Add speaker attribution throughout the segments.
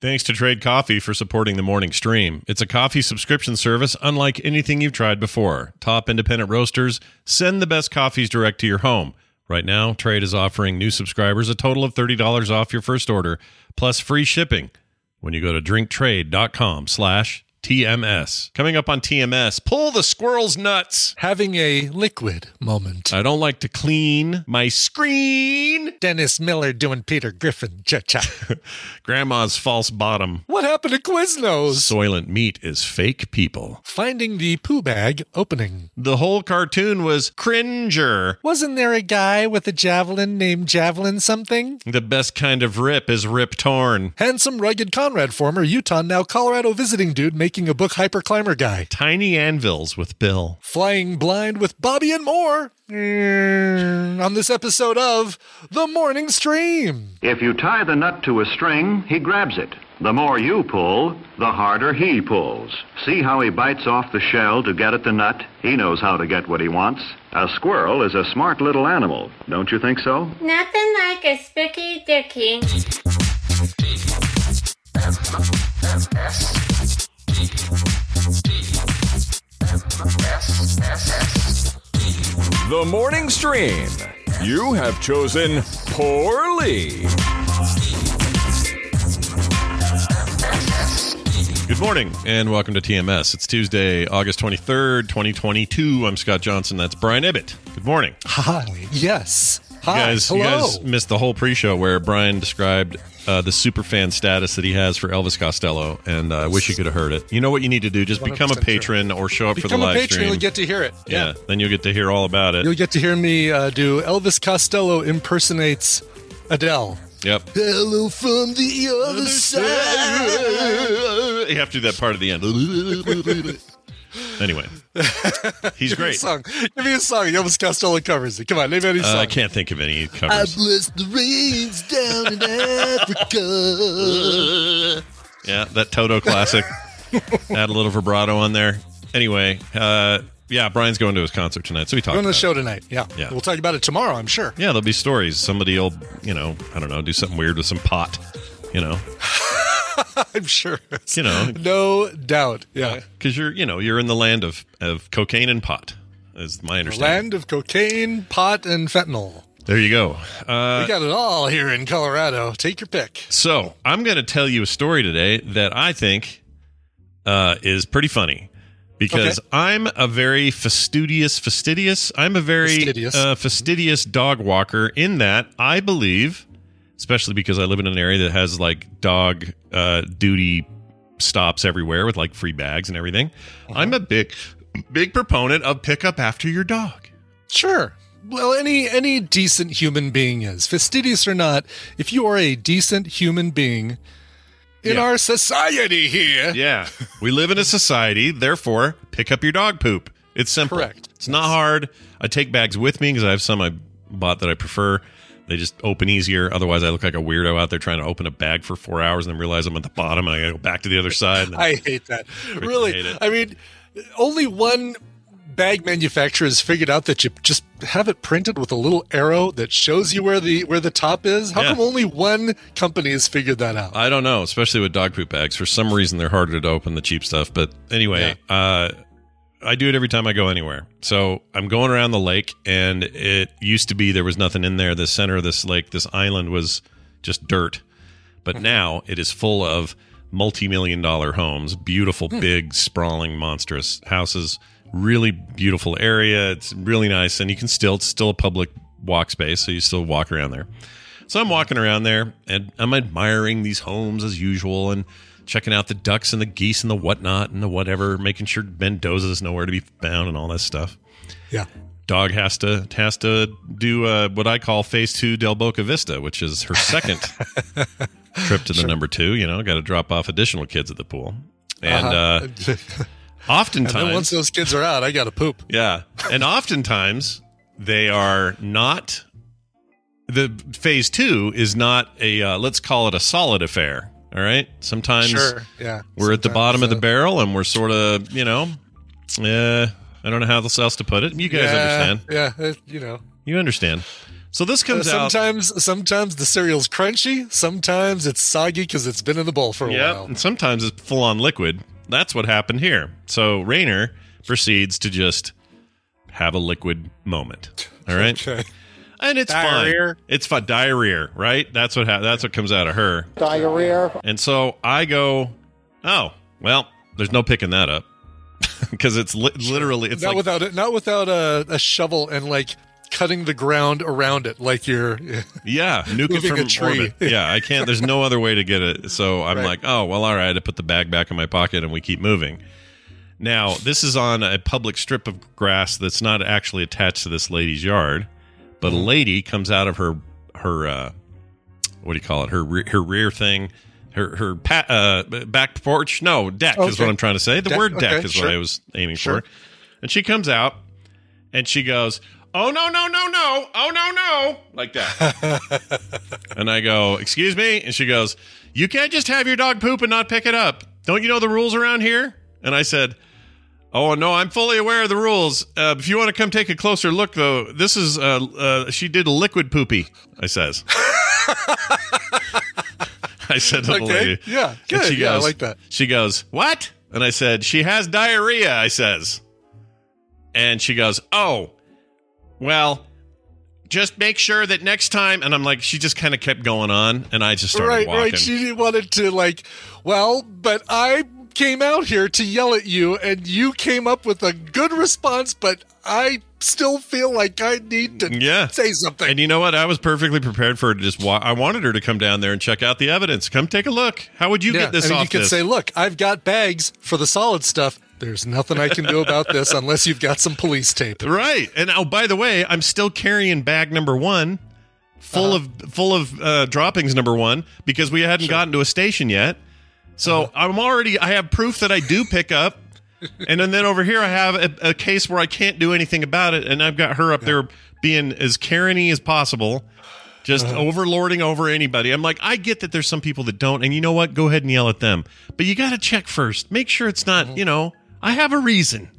Speaker 1: Thanks to Trade Coffee for supporting the morning stream. It's a coffee subscription service unlike anything you've tried before. Top independent roasters send the best coffees direct to your home. Right now, Trade is offering new subscribers a total of $30 off your first order, plus free shipping when you go to drinktrade.com slash TMS. Coming up on TMS, pull the squirrel's nuts.
Speaker 2: Having a liquid moment.
Speaker 1: I don't like to clean my screen.
Speaker 2: Dennis Miller doing Peter Griffin. Cha cha.
Speaker 1: Grandma's false bottom.
Speaker 2: what happened to Quiznos?
Speaker 1: Soylent meat is fake people.
Speaker 2: Finding the poo bag opening.
Speaker 1: The whole cartoon was cringer.
Speaker 2: Wasn't there a guy with a javelin named Javelin something?
Speaker 1: The best kind of rip is rip torn.
Speaker 2: Handsome, rugged Conrad former Utahn, now Colorado visiting dude making a book hyper climber guy.
Speaker 1: Tiny anvils with Bill.
Speaker 2: Flying blind with Bobby and more. Mm, on this episode of The Morning Stream.
Speaker 3: If you tie the nut to a string, he grabs it. The more you pull, the harder he pulls. See how he bites off the shell to get at the nut? He knows how to get what he wants. A squirrel is a smart little animal, don't you think so?
Speaker 4: Nothing like a spooky dicky.
Speaker 5: The morning stream. You have chosen poorly.
Speaker 1: Good morning and welcome to TMS. It's Tuesday, August 23rd, 2022. I'm Scott Johnson. That's Brian Ibbott. Good morning.
Speaker 2: Hi. Yes. Hi.
Speaker 1: You guys,
Speaker 2: Hello.
Speaker 1: you guys missed the whole pre-show where Brian described uh, the super fan status that he has for Elvis Costello, and uh, I wish you could have heard it. You know what you need to do? Just become a
Speaker 2: 100% true.
Speaker 1: patron or show up for the
Speaker 2: Become a
Speaker 1: live
Speaker 2: patron,
Speaker 1: stream.
Speaker 2: you'll get to hear it.
Speaker 1: yeah, then you'll get to hear all about it.
Speaker 2: You'll get to hear me uh, do Elvis Costello impersonates Adele.
Speaker 1: Yep.
Speaker 2: Hello from the other side.
Speaker 1: You have to do that part at the end. anyway, he's great.
Speaker 2: Give me a song. Give me a song. Elvis Costello covers it. Come on, name any
Speaker 1: Uh,
Speaker 2: song.
Speaker 1: I can't think of any covers.
Speaker 2: I
Speaker 1: covers.
Speaker 2: bless the rains down in Africa.
Speaker 1: Yeah, that Toto classic. Add a little vibrato on there. Anyway, uh, yeah, Brian's going to his concert tonight, so we talked
Speaker 2: We're on the show
Speaker 1: it.
Speaker 2: tone Yeah.
Speaker 1: Yeah.
Speaker 2: We'll talk about it tomorrow, I'm sure.
Speaker 1: Yeah, there'll be stories. Somebody will, you know, I don't know, do something weird with some pot, you know,
Speaker 2: I'm sure.
Speaker 1: you know,
Speaker 2: No doubt. Yeah.
Speaker 1: because you're, you know, you're in the land of of cocaine and pot, is my understanding.
Speaker 2: Land of cocaine, pot, and fentanyl.
Speaker 1: There you go. Uh,
Speaker 2: We got it all here in Colorado. Take your pick.
Speaker 1: So I'm going to tell you a story today that I think uh, is pretty funny because
Speaker 2: Okay.
Speaker 1: I'm a very fastidious, fastidious. I'm a very
Speaker 2: Fastidious.
Speaker 1: uh, fastidious dog walker. In that I believe, especially because I live in an area that has like dog uh, duty stops everywhere with like free bags and everything.
Speaker 2: Uh-huh.
Speaker 1: I'm a big, big proponent of pick up after your dog.
Speaker 2: Sure. Well, any any decent human being is fastidious or not. If you are a decent human being in
Speaker 1: Yeah.
Speaker 2: our society here,
Speaker 1: Yeah. we live in a society, therefore, pick up your dog poop. It's simple.
Speaker 2: Correct.
Speaker 1: It's not hard. I take bags with me because I have some I bought that I prefer. They just open easier. Otherwise, I look like a weirdo out there trying to open a bag for four hours and then realize I'm at the bottom and I gotta go back to the other side.
Speaker 2: I hate that. really,
Speaker 1: hate.
Speaker 2: I mean, only one bag manufacturer has figured out that you just have it printed with a little arrow that shows you where the where the top is. How
Speaker 1: Yeah.
Speaker 2: come only one company has figured that out?
Speaker 1: I don't know, especially with dog poop bags. For some reason, they're harder to open the cheap stuff. But anyway, uh, I do it every time I go anywhere. So I'm going around the lake, and it used to be there was nothing in there. The center of this lake, this island, was just dirt. But hmm. now it is full of multi-million dollar homes, beautiful, hmm. big, sprawling, monstrous houses. Really beautiful area. It's really nice, and you can still it's still a public walk space, so you still walk around there. So I'm walking around there, and I'm admiring these homes as usual, and checking out the ducks and the geese and the whatnot and the whatever, making sure Mendoza's nowhere to be found and all that stuff
Speaker 2: Yeah.
Speaker 1: dog has to has to do uh, what I call phase two Del Boca Vista, which is her second trip to the number two. You know, got to drop off additional kids at the pool, and uh,
Speaker 2: and
Speaker 1: oftentimes,
Speaker 2: then once those kids are out, I got to poop.
Speaker 1: yeah, and oftentimes they are not. The phase two is not a uh, let's call it a solid affair. All right, sometimes
Speaker 2: Sure. Yeah.
Speaker 1: we're at the
Speaker 2: Sometimes,
Speaker 1: bottom of the
Speaker 2: uh,
Speaker 1: barrel and we're sort of you know, uh, I don't know how else to put it. You guys
Speaker 2: yeah,
Speaker 1: understand.
Speaker 2: Yeah. uh, You know.
Speaker 1: You understand. So this comes out.
Speaker 2: sometimes, sometimes the cereal's crunchy. Sometimes it's soggy because it's been in the bowl for a
Speaker 1: Yeah,
Speaker 2: while.
Speaker 1: and sometimes it's full on liquid. That's what happened here. So Rayner proceeds to just have a liquid moment. All right,
Speaker 2: Okay.
Speaker 1: And it's
Speaker 2: Diarrhea.
Speaker 1: fine. It's fun. Diarrhea, right? That's what ha- that's what comes out of her.
Speaker 6: Diarrhea.
Speaker 1: And so I go, oh well, there's no picking that up because it's li- literally it's
Speaker 2: not
Speaker 1: like
Speaker 2: without it. Not without a, a shovel and like cutting the ground around it, like you're.
Speaker 1: Yeah, nuke it from
Speaker 2: a tree.
Speaker 1: orbit. Yeah, I can't. There's no other way to get it. So I'm
Speaker 2: Right.
Speaker 1: like, oh well, all right. I put the bag back in my pocket and we keep moving. Now this is on a public strip of grass that's not actually attached to this lady's yard, but a
Speaker 2: Mm-hmm.
Speaker 1: lady comes out of her her uh, what do you call it? Her her rear thing. Her her pa- uh, back porch, no deck is what I'm trying to say. The
Speaker 2: Deck,
Speaker 1: word deck
Speaker 2: okay,
Speaker 1: is
Speaker 2: sure.
Speaker 1: what I was aiming
Speaker 2: Sure.
Speaker 1: for. And she comes out, and she goes, "Oh no no no no! Oh no no!" Like that. And I go, "Excuse me," and she goes, "You can't just have your dog poop and not pick it up. Don't you know the rules around here?" And I said, "Oh no, I'm fully aware of the rules. Uh, if you want to come take a closer look, though, this is uh, uh, she did a liquid poopy." I says. I said to the lady,
Speaker 2: yeah, good,
Speaker 1: she
Speaker 2: yeah, I like that.
Speaker 1: She goes, "What?" And I said, "She has diarrhea." I says, and she goes, "Oh, well." Just make sure that next time, and I'm like, she just kind of kept going on, and I just started
Speaker 2: right,
Speaker 1: walking.
Speaker 2: right. She wanted to like, well, but I came out here to yell at you, and you came up with a good response, but I still feel like I need to
Speaker 1: Yeah.
Speaker 2: say something.
Speaker 1: And you know what? I was perfectly prepared for her to just walk. I wanted her to come down there and check out the evidence. Come take a look. How would you
Speaker 2: yeah,
Speaker 1: get this
Speaker 2: I mean,
Speaker 1: off
Speaker 2: you could
Speaker 1: this?
Speaker 2: say, look, I've got bags for the solid stuff. There's nothing I can do about this unless you've got some police tape.
Speaker 1: right. And oh, by the way, I'm still carrying bag number one, full
Speaker 2: Uh-huh.
Speaker 1: of full of uh, droppings number one, because we hadn't gotten to a station yet. So
Speaker 2: Uh-huh.
Speaker 1: I'm already. I have proof that I do pick up. And then, then over here, I have a, a case where I can't do anything about it, and I've got her up there being as Karen-y as possible, just
Speaker 2: Uh-huh.
Speaker 1: overlording over anybody. I'm like, I get that there's some people that don't, and you know what? Go ahead and yell at them, but you got to check first. Make sure it's not,
Speaker 2: Uh-huh.
Speaker 1: you know, I have a reason.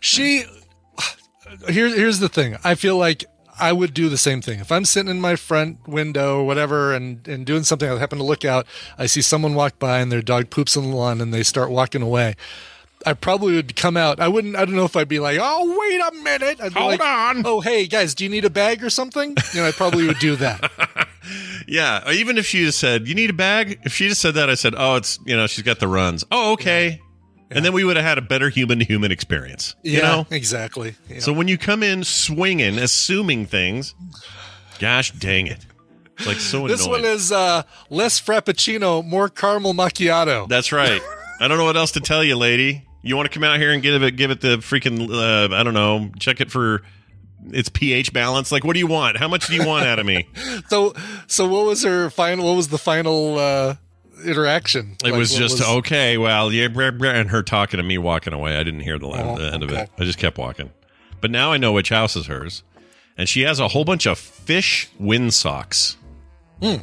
Speaker 2: She here, here's the thing. I feel like I would do the same thing. If I'm sitting in my front window or whatever and, and doing something, I happen to look out, I see someone walk by and their dog poops on the lawn and they start walking away. I probably would come out. I wouldn't, I don't know if I'd be like, oh, wait a minute. I'd be
Speaker 1: Hold
Speaker 2: like,
Speaker 1: on.
Speaker 2: Oh, hey, guys, do you need a bag or something? You know, I probably would do that.
Speaker 1: Yeah, even if she just said, "You need a bag," if she just said that, I said, "Oh, it's you know, she's got the runs." Oh, okay. And then we would have had a better human to human experience.
Speaker 2: Yeah,
Speaker 1: You know.
Speaker 2: exactly. Yeah.
Speaker 1: So when you come in swinging, assuming things, gosh dang it, it's like so annoying.
Speaker 2: this
Speaker 1: annoying.
Speaker 2: one is uh, less frappuccino, more caramel macchiato.
Speaker 1: That's right. I don't know what else to tell you, lady. You want to come out here and give it give it the freaking uh, I don't know, check it for its pH balance. Like, what do you want? How much do you want out of me?
Speaker 2: So, so what was her final? What was the final uh, interaction?
Speaker 1: It
Speaker 2: Like,
Speaker 1: was just okay. Well, yeah, brr, brr, and her talking to me, walking away. I didn't hear the,
Speaker 2: Oh,
Speaker 1: the end of it. I just kept walking. But now I know which house is hers, and she has a whole bunch of fish windsocks.
Speaker 2: Hmm.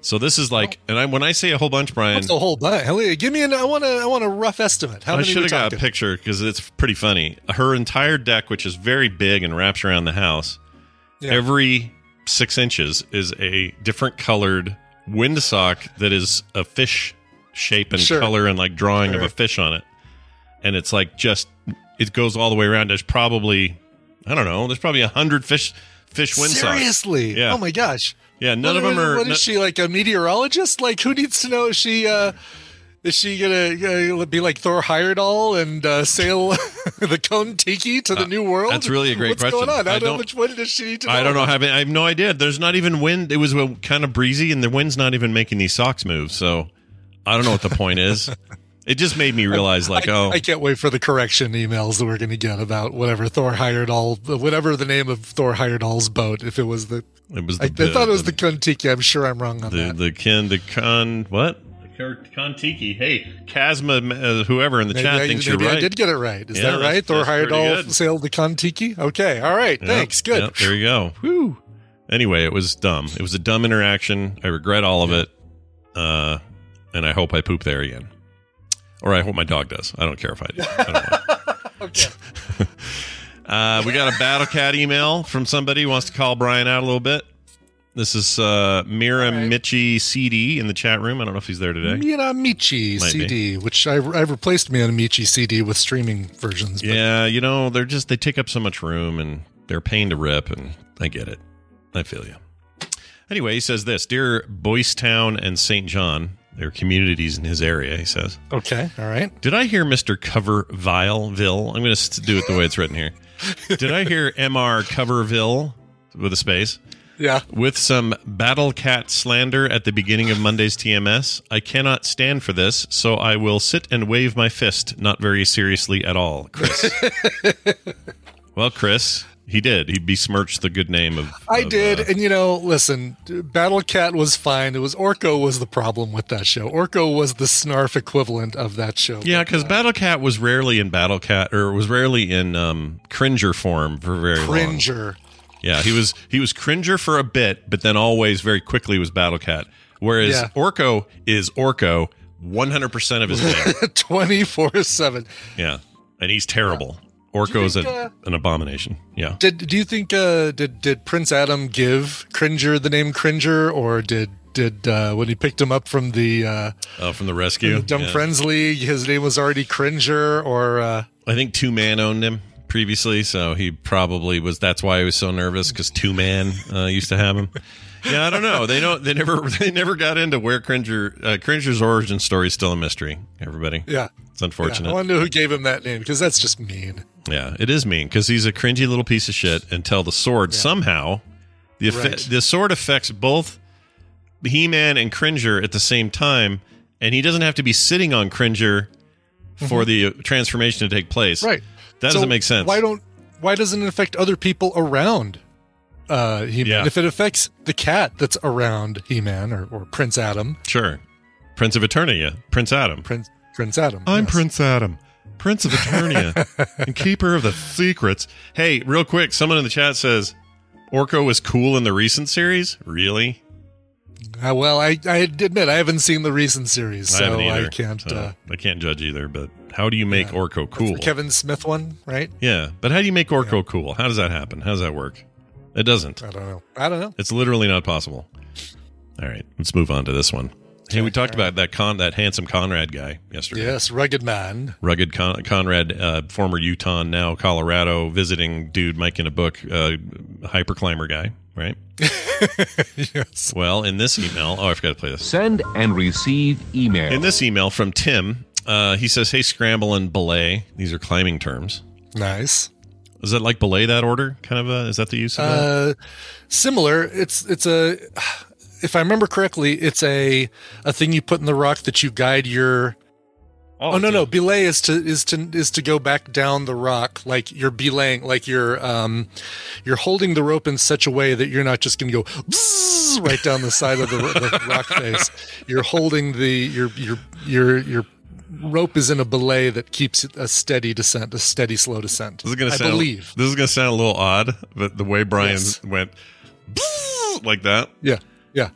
Speaker 1: So this is like, and I, when I say a whole bunch, Brian,
Speaker 2: What's the whole bunch? Give me an. I want a. I want a rough estimate. How
Speaker 1: I should have got a picture because it's pretty funny. Her entire deck, which is very big and wraps around the house,
Speaker 2: Yeah.
Speaker 1: every six inches is a different colored windsock that is a fish shape and
Speaker 2: Sure.
Speaker 1: color and like drawing of a fish on it. And it's like just it goes all the way around. There's probably I don't know. There's probably a hundred fish fish windsocks.
Speaker 2: Seriously?
Speaker 1: Yeah.
Speaker 2: Oh my gosh.
Speaker 1: Yeah, none of
Speaker 2: What-
Speaker 1: them are.
Speaker 2: What is she like a meteorologist? Like who needs to know? Is she uh, is she gonna uh, be like Thor Heyerdahl and uh, sail the Kon Tiki to the new world?
Speaker 1: Uh, that's really a great
Speaker 2: What's
Speaker 1: question.
Speaker 2: going on?
Speaker 1: I
Speaker 2: I don't know which one does she need to?
Speaker 1: I don't know. I have, I have no idea. There's not even wind. It was uh, kind of breezy, and the wind's not even making these socks move. So I don't know what the point is. It just made me realize, like,
Speaker 2: I,
Speaker 1: oh,
Speaker 2: I can't wait for the correction emails that we're going to get about whatever Thor Heyerdahl, whatever the name of Thor Heyerdahl's boat. If it was the,
Speaker 1: it was.
Speaker 2: I,
Speaker 1: The,
Speaker 2: I thought it was the Kon Tiki. I'm sure I'm wrong on
Speaker 1: the
Speaker 2: that.
Speaker 1: the kin the con what the con tiki. Hey, Chasma, uh, whoever in the
Speaker 2: Maybe,
Speaker 1: chat
Speaker 2: I,
Speaker 1: thinks
Speaker 2: maybe
Speaker 1: you're
Speaker 2: I
Speaker 1: right.
Speaker 2: did get it right. Is
Speaker 1: Yeah,
Speaker 2: that right? Thor Heyerdahl sailed the Kon Tiki. Okay, all right,
Speaker 1: Yep,
Speaker 2: thanks. Good.
Speaker 1: yep, there you go. Whew. Anyway, it was dumb. It was a dumb interaction. I regret all of it. Uh, and I hope I poop there again. Or I hope my dog does. I don't care if I do. I don't.
Speaker 2: Okay.
Speaker 1: Uh, we got a Battle Cat email from somebody who wants to call Brian out a little bit. This is uh, Mira
Speaker 2: All right.
Speaker 1: Michi CD in the chat room. I don't know if he's there today.
Speaker 2: Miramichi
Speaker 1: Might be.
Speaker 2: CD, which I, I've replaced Miramichi CD with streaming versions. but-
Speaker 1: Yeah, you know, they're just they take up so much room and they're a pain to rip, and I get it. I feel you. Anyway, he says this: Dear Boiestown and St. John, they're communities in his area. He says,
Speaker 2: Okay. All right.
Speaker 1: "Did I hear Mister Cover Vileville? I'm going to do it the way it's written here. Did I hear Mr. Coverville with a space?"
Speaker 2: Yeah.
Speaker 1: With some Battle Cat slander at the beginning of Monday's TMS, I cannot stand for this, so I will sit and wave my fist, not very seriously at all, Chris. well, Chris, he did. He besmirched the good name of.
Speaker 2: I
Speaker 1: of,
Speaker 2: did,
Speaker 1: uh,
Speaker 2: and you know, listen, Battle Cat was fine. It was Orko was the problem with that show. Orko was the snarf equivalent of that show.
Speaker 1: yeah, because Battle Cat was rarely in Battle Cat, or was rarely in um, Cringer form for very long.
Speaker 2: Cringer.
Speaker 1: Yeah, he was he was Cringer for a bit, but then always very quickly was Battle Cat. Whereas
Speaker 2: Yeah.
Speaker 1: Orko is Orko 100% of his day.
Speaker 2: Twenty four seven.
Speaker 1: Yeah, and he's terrible. Orko
Speaker 2: think,
Speaker 1: a,
Speaker 2: uh,
Speaker 1: an abomination. Yeah.
Speaker 2: Did do you think uh, did did Prince Adam give Cringer the name Cringer, or did did uh, when he picked him up from the uh,
Speaker 1: Oh, from the rescue.
Speaker 2: Dumb
Speaker 1: Yeah.
Speaker 2: Friends League, his name was already Cringer, or uh,
Speaker 1: I think Two Man owned him previously, so he probably was. That's why he was so nervous because Two Man uh, used to have him. Yeah, I don't know. They don't. They never. They never got into where Cringer. Uh, Cringer's origin story is still a mystery. Everybody.
Speaker 2: yeah.
Speaker 1: It's
Speaker 2: Yeah,
Speaker 1: unfortunate.
Speaker 2: I want to know who gave him that name because that's just mean.
Speaker 1: Yeah, it is mean because he's a cringy little piece of shit until the sword somehow the effe-
Speaker 2: Right.
Speaker 1: the sword affects both He Man and Cringer at the same time, and he doesn't have to be sitting on Cringer for the uh, transformation to take place.
Speaker 2: Mm-hmm. Right.
Speaker 1: That
Speaker 2: So
Speaker 1: doesn't make sense.
Speaker 2: Why don't why doesn't it affect other people around uh He-Man?
Speaker 1: Yeah.
Speaker 2: If it affects the cat that's around He-Man or, or Prince Adam,
Speaker 1: Sure, Prince of Eternia, Prince Adam.
Speaker 2: Prince Prince Adam.
Speaker 1: I'm
Speaker 2: yes.
Speaker 1: Prince Adam, Prince of Eternia, and keeper of the secrets. Hey, real quick, someone in the chat says Orko was cool in the recent series. Really?
Speaker 2: Uh, well, I I admit I haven't seen the recent series, so
Speaker 1: either.
Speaker 2: I can't.
Speaker 1: so
Speaker 2: uh,
Speaker 1: I can't judge either. But how do you make
Speaker 2: Yeah.
Speaker 1: Orko cool?
Speaker 2: the Kevin Smith one, right?
Speaker 1: Yeah, but how do you make Orko cool? How does that happen? How does that work? It doesn't.
Speaker 2: I don't know. I don't know.
Speaker 1: It's literally not possible. All right, let's move on to this one. Hey, we talked about that con that handsome Conrad guy yesterday.
Speaker 2: Yes, rugged man.
Speaker 1: Rugged Con- Conrad, uh, former Utahn, now Colorado, visiting dude making a book, uh, hyperclimber guy, right?
Speaker 2: yes.
Speaker 1: Well, in this email, oh, I forgot to play this.
Speaker 6: Send and receive email.
Speaker 1: In this email from Tim, uh, he says, "Hey, scramble and belay. These are climbing terms.
Speaker 2: Nice.
Speaker 1: Is that like belay that order? Kind of a, is that the use of?
Speaker 2: Uh, similar. It's it's a. If I remember correctly, it's a a thing you put in the rock that you guide your. Oh, no no belay is to is to is to go back down the rock like you're belaying like you're um you're holding the rope in such a way that you're not just going to go bzzz right down the side of the, the rock face you're holding the your your your your rope is in a belay that keeps a steady descent a steady slow descent
Speaker 1: This is gonna
Speaker 2: I
Speaker 1: sound.
Speaker 2: believe
Speaker 1: This is gonna sound a little odd, but the way Brian
Speaker 2: Yes.
Speaker 1: went like that.
Speaker 2: yeah yeah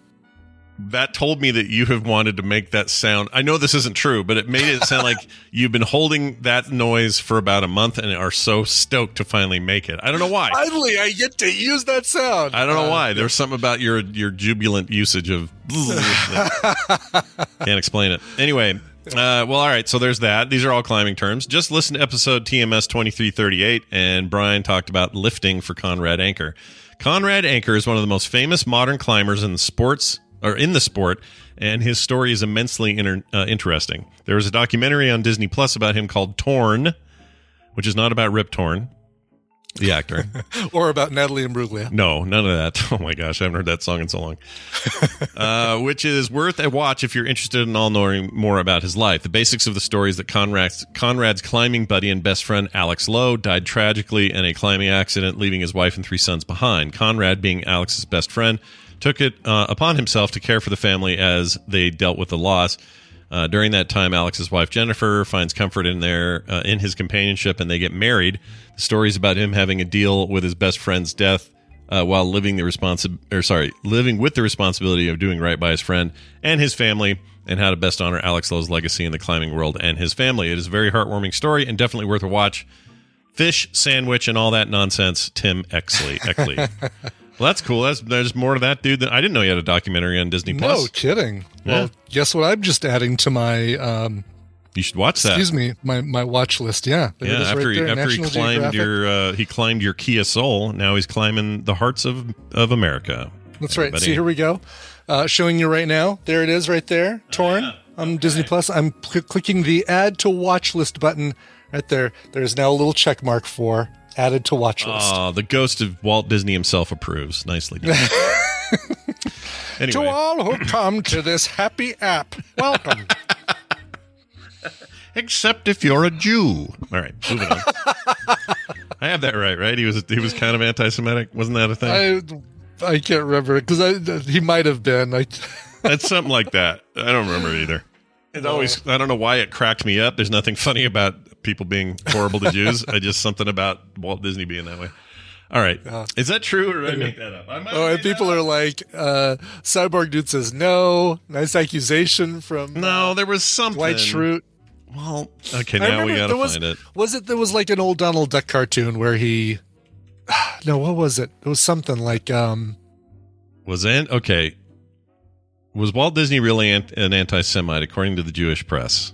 Speaker 1: that told me that you have wanted to make that sound. I know this isn't true, but it made it sound like you've been holding that noise for about a month and are so stoked to finally make it. I don't know why.
Speaker 2: Finally, I get to use that sound.
Speaker 1: I don't know
Speaker 2: Uh,
Speaker 1: why. There's something about your your jubilant usage of. Can't explain it. Anyway, uh, well, all right. So there's that. These are all climbing terms. Just listen to episode TMS 2338, and Brian talked about lifting for Conrad Anker. Conrad Anker is one of the most famous modern climbers in the sports or in the sport, and his story is immensely inter- uh, interesting. There was a documentary on Disney Plus about him called Torn, which is not about Rip Torn, the actor.
Speaker 2: or about Natalie Imbruglia.
Speaker 1: No, none of that. Oh my gosh, I haven't heard that song in so long. uh, which is worth a watch if you're interested in all knowing more about his life. The basics of the story is that Conrad's, Conrad's climbing buddy and best friend Alex Lowe died tragically in a climbing accident, leaving his wife and three sons behind. Conrad, being Alex's best friend, took it uh, upon himself to care for the family as they dealt with the loss. Uh, during that time, Alex's wife Jennifer finds comfort in their uh, in his companionship, and they get married. The story is about him having a deal with his best friend's death uh, while living the responsi- or sorry, living with the responsibility of doing right by his friend and his family, and how to best honor Alex Lowe's legacy in the climbing world and his family. It is a very heartwarming story and definitely worth a watch. Fish sandwich and all that nonsense. Tim Exley. Exley. well, that's cool. That's, there's more to that dude. Than, I didn't know you had a documentary on Disney Plus.
Speaker 2: No kidding.
Speaker 1: Yeah.
Speaker 2: Well, guess what? I'm just adding to my um,
Speaker 1: You should watch that.
Speaker 2: excuse me, my my watch list. Yeah, There
Speaker 1: Yeah,
Speaker 2: is
Speaker 1: after
Speaker 2: right
Speaker 1: he, after he climbed
Speaker 2: Geographic.
Speaker 1: your uh, he climbed your Kia Soul. Now he's climbing the hearts of of America.
Speaker 2: That's right.
Speaker 1: Everybody.
Speaker 2: See, here we go. Uh, showing you right now. There it is, right there. Torn on Disney Plus. I'm cl- clicking the add to watch list button right there. There's now a little check mark for added to watch list.
Speaker 1: Oh, the ghost of Walt Disney himself approves. Nicely done.
Speaker 2: To all who come to this happy app, welcome.
Speaker 1: except if you're a Jew. All right, moving on. I have that right, right? He was he was kind of anti-Semitic, wasn't that a thing?
Speaker 2: I I can't remember because I he might have been. I,
Speaker 1: That's something like that. I don't remember either. It always I don't know why it cracked me up. There's nothing funny about people being horrible to Jews. I just something about Walt Disney being that way. All right, is that true or did I make that up? I might
Speaker 2: oh, and people are like, uh, Cyborg Dude says no. Nice accusation from
Speaker 1: no. There was something.
Speaker 2: White Shroot.
Speaker 1: Well, okay, now we gotta
Speaker 2: was,
Speaker 1: find it.
Speaker 2: Was it there was like an old Donald Duck cartoon where he? No, what was it? It was something like um.
Speaker 1: Was an okay. Was Walt Disney really an, an anti-Semite according to the Jewish press?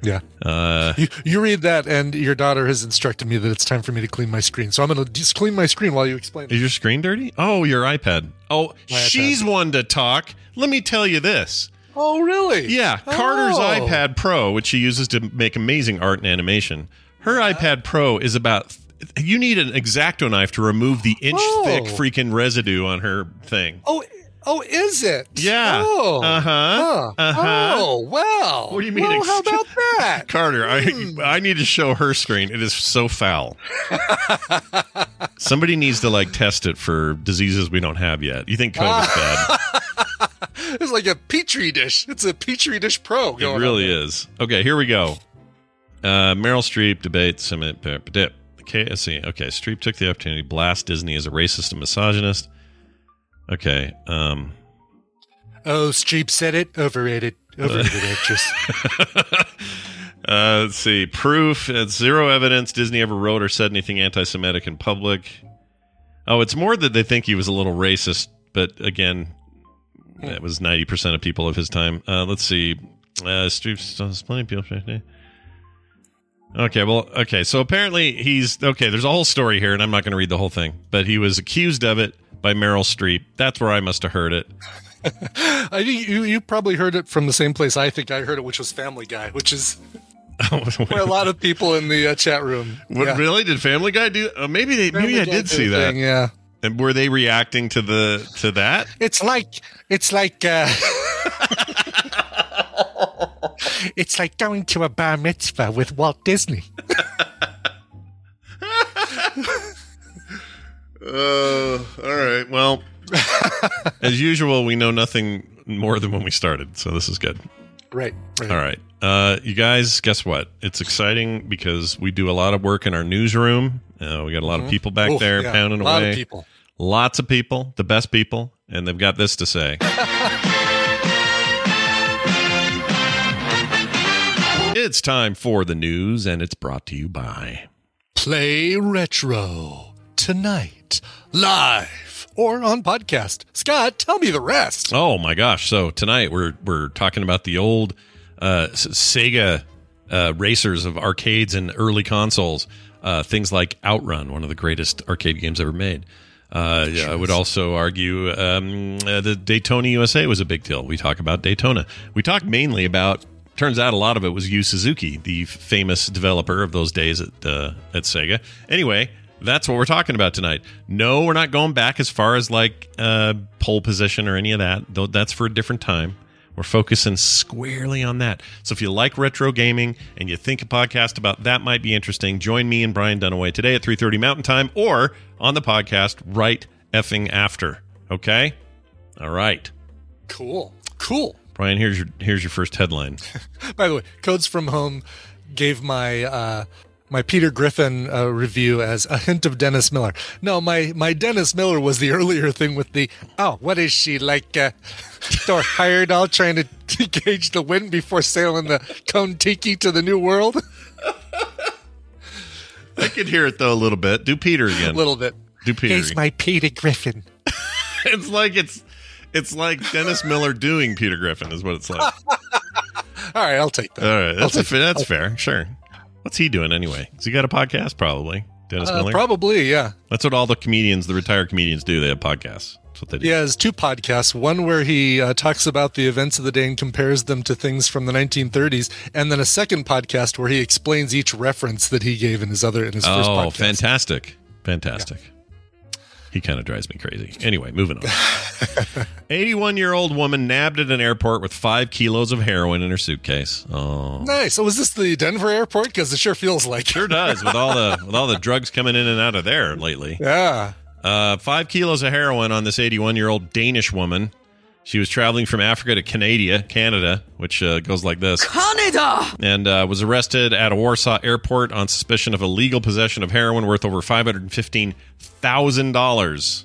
Speaker 2: Yeah,
Speaker 1: Uh,
Speaker 2: you, you read that, and your daughter has instructed me that it's time for me to clean my screen. So I'm going to just clean my screen while you explain.
Speaker 1: is your screen dirty? Oh, your iPad. Oh,
Speaker 2: My
Speaker 1: she's one to talk. Let me tell you this.
Speaker 2: Oh, really?
Speaker 1: Yeah, Carter's
Speaker 2: Oh.
Speaker 1: iPad Pro, which she uses to make amazing art and animation. Her iPad Pro is about. You need an exacto knife to remove the inch thick
Speaker 2: Oh.
Speaker 1: freaking residue on her thing.
Speaker 2: Oh, oh, is it?
Speaker 1: Yeah.
Speaker 2: Oh.
Speaker 1: Uh-huh.
Speaker 2: Huh.
Speaker 1: Uh-huh.
Speaker 2: Oh, well.
Speaker 1: What do you mean
Speaker 2: Well, how about that?
Speaker 1: Carter, I
Speaker 2: Hmm.
Speaker 1: I need to show her screen. It is so foul. Somebody needs to like test it for diseases we don't have yet. You think COVID's bad?
Speaker 2: It's like a petri dish. It's a petri dish pro.
Speaker 1: It
Speaker 2: going on
Speaker 1: really is. Okay, here we go. Uh, Meryl Streep debate summit. See. Okay, Streep took the opportunity to blast Disney as a racist and misogynist. Okay, um,
Speaker 2: Oh, Streep said it. Overrated. Overrated actress.
Speaker 1: uh, let's see. Proof. It's zero evidence Disney ever wrote or said anything anti-Semitic in public. Oh, it's more that they think he was a little racist, but again, that was ninety percent of people of his time. Uh, let's see. Uh, Streep's plenty of people. Okay, well, okay. So apparently he's okay. There's a whole story here, and I'm not going to read the whole thing, but he was accused of it by Meryl Streep. That's where I must have heard it.
Speaker 2: I think you you probably heard it from the same place I think I heard it, which was Family Guy, which is where a lot of people in the uh, chat room.
Speaker 1: What,
Speaker 2: yeah.
Speaker 1: Really? Did Family Guy do? Uh, maybe they.
Speaker 2: Family
Speaker 1: maybe I
Speaker 2: Guy
Speaker 1: did
Speaker 2: did
Speaker 1: see
Speaker 2: a
Speaker 1: that.
Speaker 2: thing, yeah.
Speaker 1: And were they reacting to the to that?
Speaker 2: It's like it's like uh, it's like going to a bar mitzvah with Walt Disney.
Speaker 1: Uh, all right. Well, as usual, we know nothing more than when we started, so this is good.
Speaker 2: Right. right.
Speaker 1: All right. Uh, you guys, guess what? It's exciting because we do a lot of work in our newsroom. Uh, we got a lot mm-hmm. of people back
Speaker 2: Oof,
Speaker 1: there
Speaker 2: yeah,
Speaker 1: pounding
Speaker 2: lot
Speaker 1: away.
Speaker 2: Of people.
Speaker 1: Lots of people, the best people, and they've got this to say. it's time for the news, and it's brought to you by
Speaker 2: Play Retro tonight, live or on podcast. Scott, tell me the rest.
Speaker 1: Oh my gosh! So tonight we're we're talking about the old uh, Sega uh, racers of arcades and early consoles. Uh, things like Outrun, one of the greatest arcade games ever made. Uh, I would also argue um, uh, the Daytona USA was a big deal. We talk about Daytona. We talk mainly about. Turns out a lot of it was Yu Suzuki, the famous developer of those days at uh, at Sega. Anyway, that's what we're talking about tonight. No, we're not going back as far as like uh, pole position or any of that. Though that's for a different time. We're focusing squarely on that. So if you like retro gaming and you think a podcast about that might be interesting, join me and Brian Dunaway today at 3:30 Mountain Time or on the podcast right effing after. Okay? All right.
Speaker 2: Cool. Cool.
Speaker 1: Brian, here's your here's your first headline.
Speaker 2: By the way, Codes from Home gave my uh, my Peter Griffin uh, review as a hint of Dennis Miller. No, my my Dennis Miller was the earlier thing with the oh, what is she like? Uh, Thor Heyerdahl trying to gauge the wind before sailing the Kon Tiki to the New World.
Speaker 1: I could hear it though a little bit. Do Peter again.
Speaker 2: a little bit.
Speaker 1: Do Peter.
Speaker 2: He's my Peter Griffin.
Speaker 1: it's like it's it's like Dennis Miller doing Peter Griffin is what it's like.
Speaker 2: All right, I'll take that.
Speaker 1: All right, that's a, that's fair. Sure. What's he doing anyway? Has he got a podcast? Probably. Dennis
Speaker 2: Uh,
Speaker 1: Miller.
Speaker 2: probably, yeah.
Speaker 1: That's what all the comedians, the retired comedians, do. They have podcasts. That's what they do.
Speaker 2: He has two podcasts. One where he uh, talks about the events of the day and compares them to things from the 1930s, and then a second podcast where he explains each reference that he gave in his other in his first
Speaker 1: Oh,
Speaker 2: podcast.
Speaker 1: fantastic. Fantastic. He kind of drives me crazy. Anyway, moving on. 81 year old woman nabbed at an airport with five kilos of heroin in her suitcase. Oh.
Speaker 2: Nice. So was this the Denver airport? Because it sure feels like it.
Speaker 1: sure does with all the with all the drugs coming in and out of there lately.
Speaker 2: Yeah.
Speaker 1: Uh, five kilos of heroin on this 81 year old Danish woman. She was traveling from Africa to Canada, Canada, which uh, goes like this.
Speaker 7: Canada!
Speaker 1: and uh, was arrested at a Warsaw airport on suspicion of illegal possession of heroin worth over five hundred fifteen thousand dollars.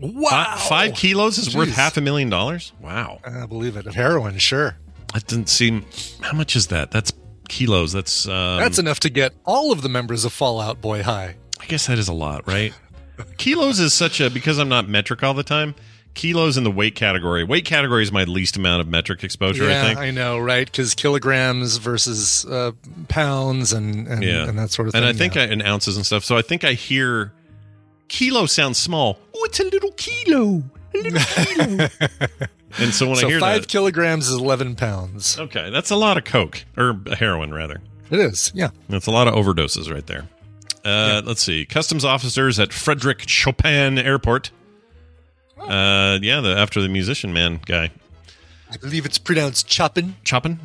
Speaker 2: Wow.
Speaker 1: Five kilos is worth half a million dollars. Wow,
Speaker 2: I believe it. Of Heroin, sure.
Speaker 1: that doesn't seem. How much is that? That's kilos. That's um,
Speaker 2: That's enough to get all of the members of Fall Out Boy high.
Speaker 1: I guess that is a lot, right? kilos is such a because I'm not metric all the time. Kilos in the weight category. Weight category is my least amount of metric exposure.
Speaker 2: yeah,
Speaker 1: I think.
Speaker 2: I know, right? Because kilograms versus uh, pounds and and,
Speaker 1: yeah,
Speaker 2: and that sort of thing.
Speaker 1: And I think
Speaker 2: yeah.
Speaker 1: I, in ounces and stuff. So I think I hear kilo sounds small. Oh, it's a little kilo. A little kilo. and so when
Speaker 2: so
Speaker 1: I hear
Speaker 2: five
Speaker 1: that,
Speaker 2: kilograms is eleven pounds.
Speaker 1: okay, that's a lot of coke or heroin rather.
Speaker 2: It is, yeah.
Speaker 1: That's a lot of overdoses right there. Uh, Let's see. Customs officers at Frederick Chopin Airport. Uh, yeah, the after the musician man guy
Speaker 2: I believe it's pronounced choppin.
Speaker 1: Chopin.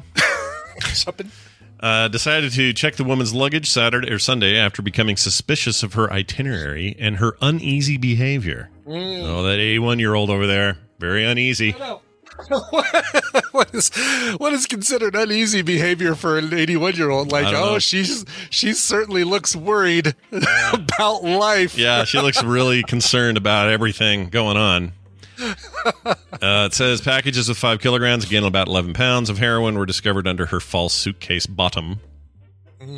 Speaker 2: Choppin.
Speaker 1: uh, decided to check the woman's luggage Saturday or Sunday after becoming suspicious of her itinerary and her uneasy behavior. Oh, that 81 year old over there, very uneasy.
Speaker 2: what is what is considered uneasy behavior for an 81 year old? Like, oh,
Speaker 1: know.
Speaker 2: she's she certainly looks worried about life.
Speaker 1: Yeah, she looks really concerned about everything going on. Uh, it says packages with five kilograms, again about 11 pounds of heroin, were discovered under her false suitcase bottom.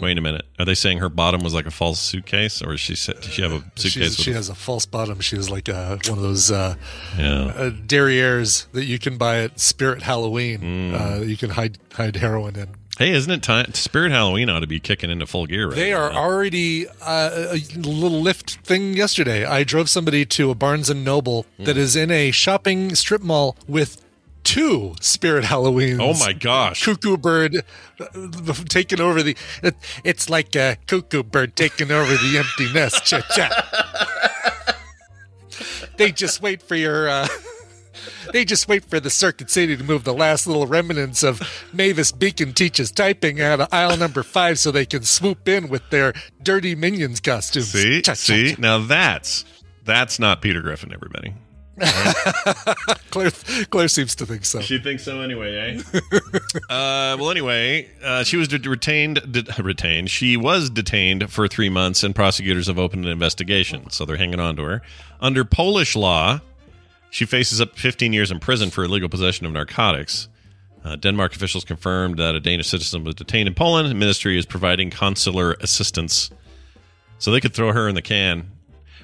Speaker 1: Wait a minute. Are they saying her bottom was like a false suitcase, or is she sa- does she have a suitcase?
Speaker 2: She's, she
Speaker 1: a-
Speaker 2: has a false bottom. She has like a, one of those uh,
Speaker 1: yeah.
Speaker 2: uh, derrieres that you can buy at Spirit Halloween.
Speaker 1: Mm.
Speaker 2: Uh, you can hide hide heroin in.
Speaker 1: Hey, isn't it time? Spirit Halloween ought to be kicking into full gear right
Speaker 2: They
Speaker 1: now.
Speaker 2: are already uh, a little lift thing yesterday. I drove somebody to a Barnes and Noble
Speaker 1: Hmm.
Speaker 2: that is in a shopping strip mall with two Spirit Halloweens.
Speaker 1: Oh my gosh!
Speaker 2: Cuckoo bird uh, taking over the. It, it's like a cuckoo bird taking over the empty nest. Cha cha. they just wait for your. Uh, they just wait for the Circuit City to move the last little remnants of Mavis Beacon teaches typing out of aisle number five, so they can swoop in with their dirty minions costumes.
Speaker 1: See,
Speaker 2: Cha, cha,
Speaker 1: see. Now that's that's not Peter Griffin. Everybody.
Speaker 2: Claire, Claire seems to think so.
Speaker 1: She thinks so anyway, eh? uh, well, anyway, uh, she was de- retained. De- retained. She was detained for three months, and prosecutors have opened an investigation. So they're hanging on to her. Under Polish law, she faces up to 15 years in prison for illegal possession of narcotics. Uh, Denmark officials confirmed that a Danish citizen was detained in Poland. The ministry is providing consular assistance. So they could throw her in the can.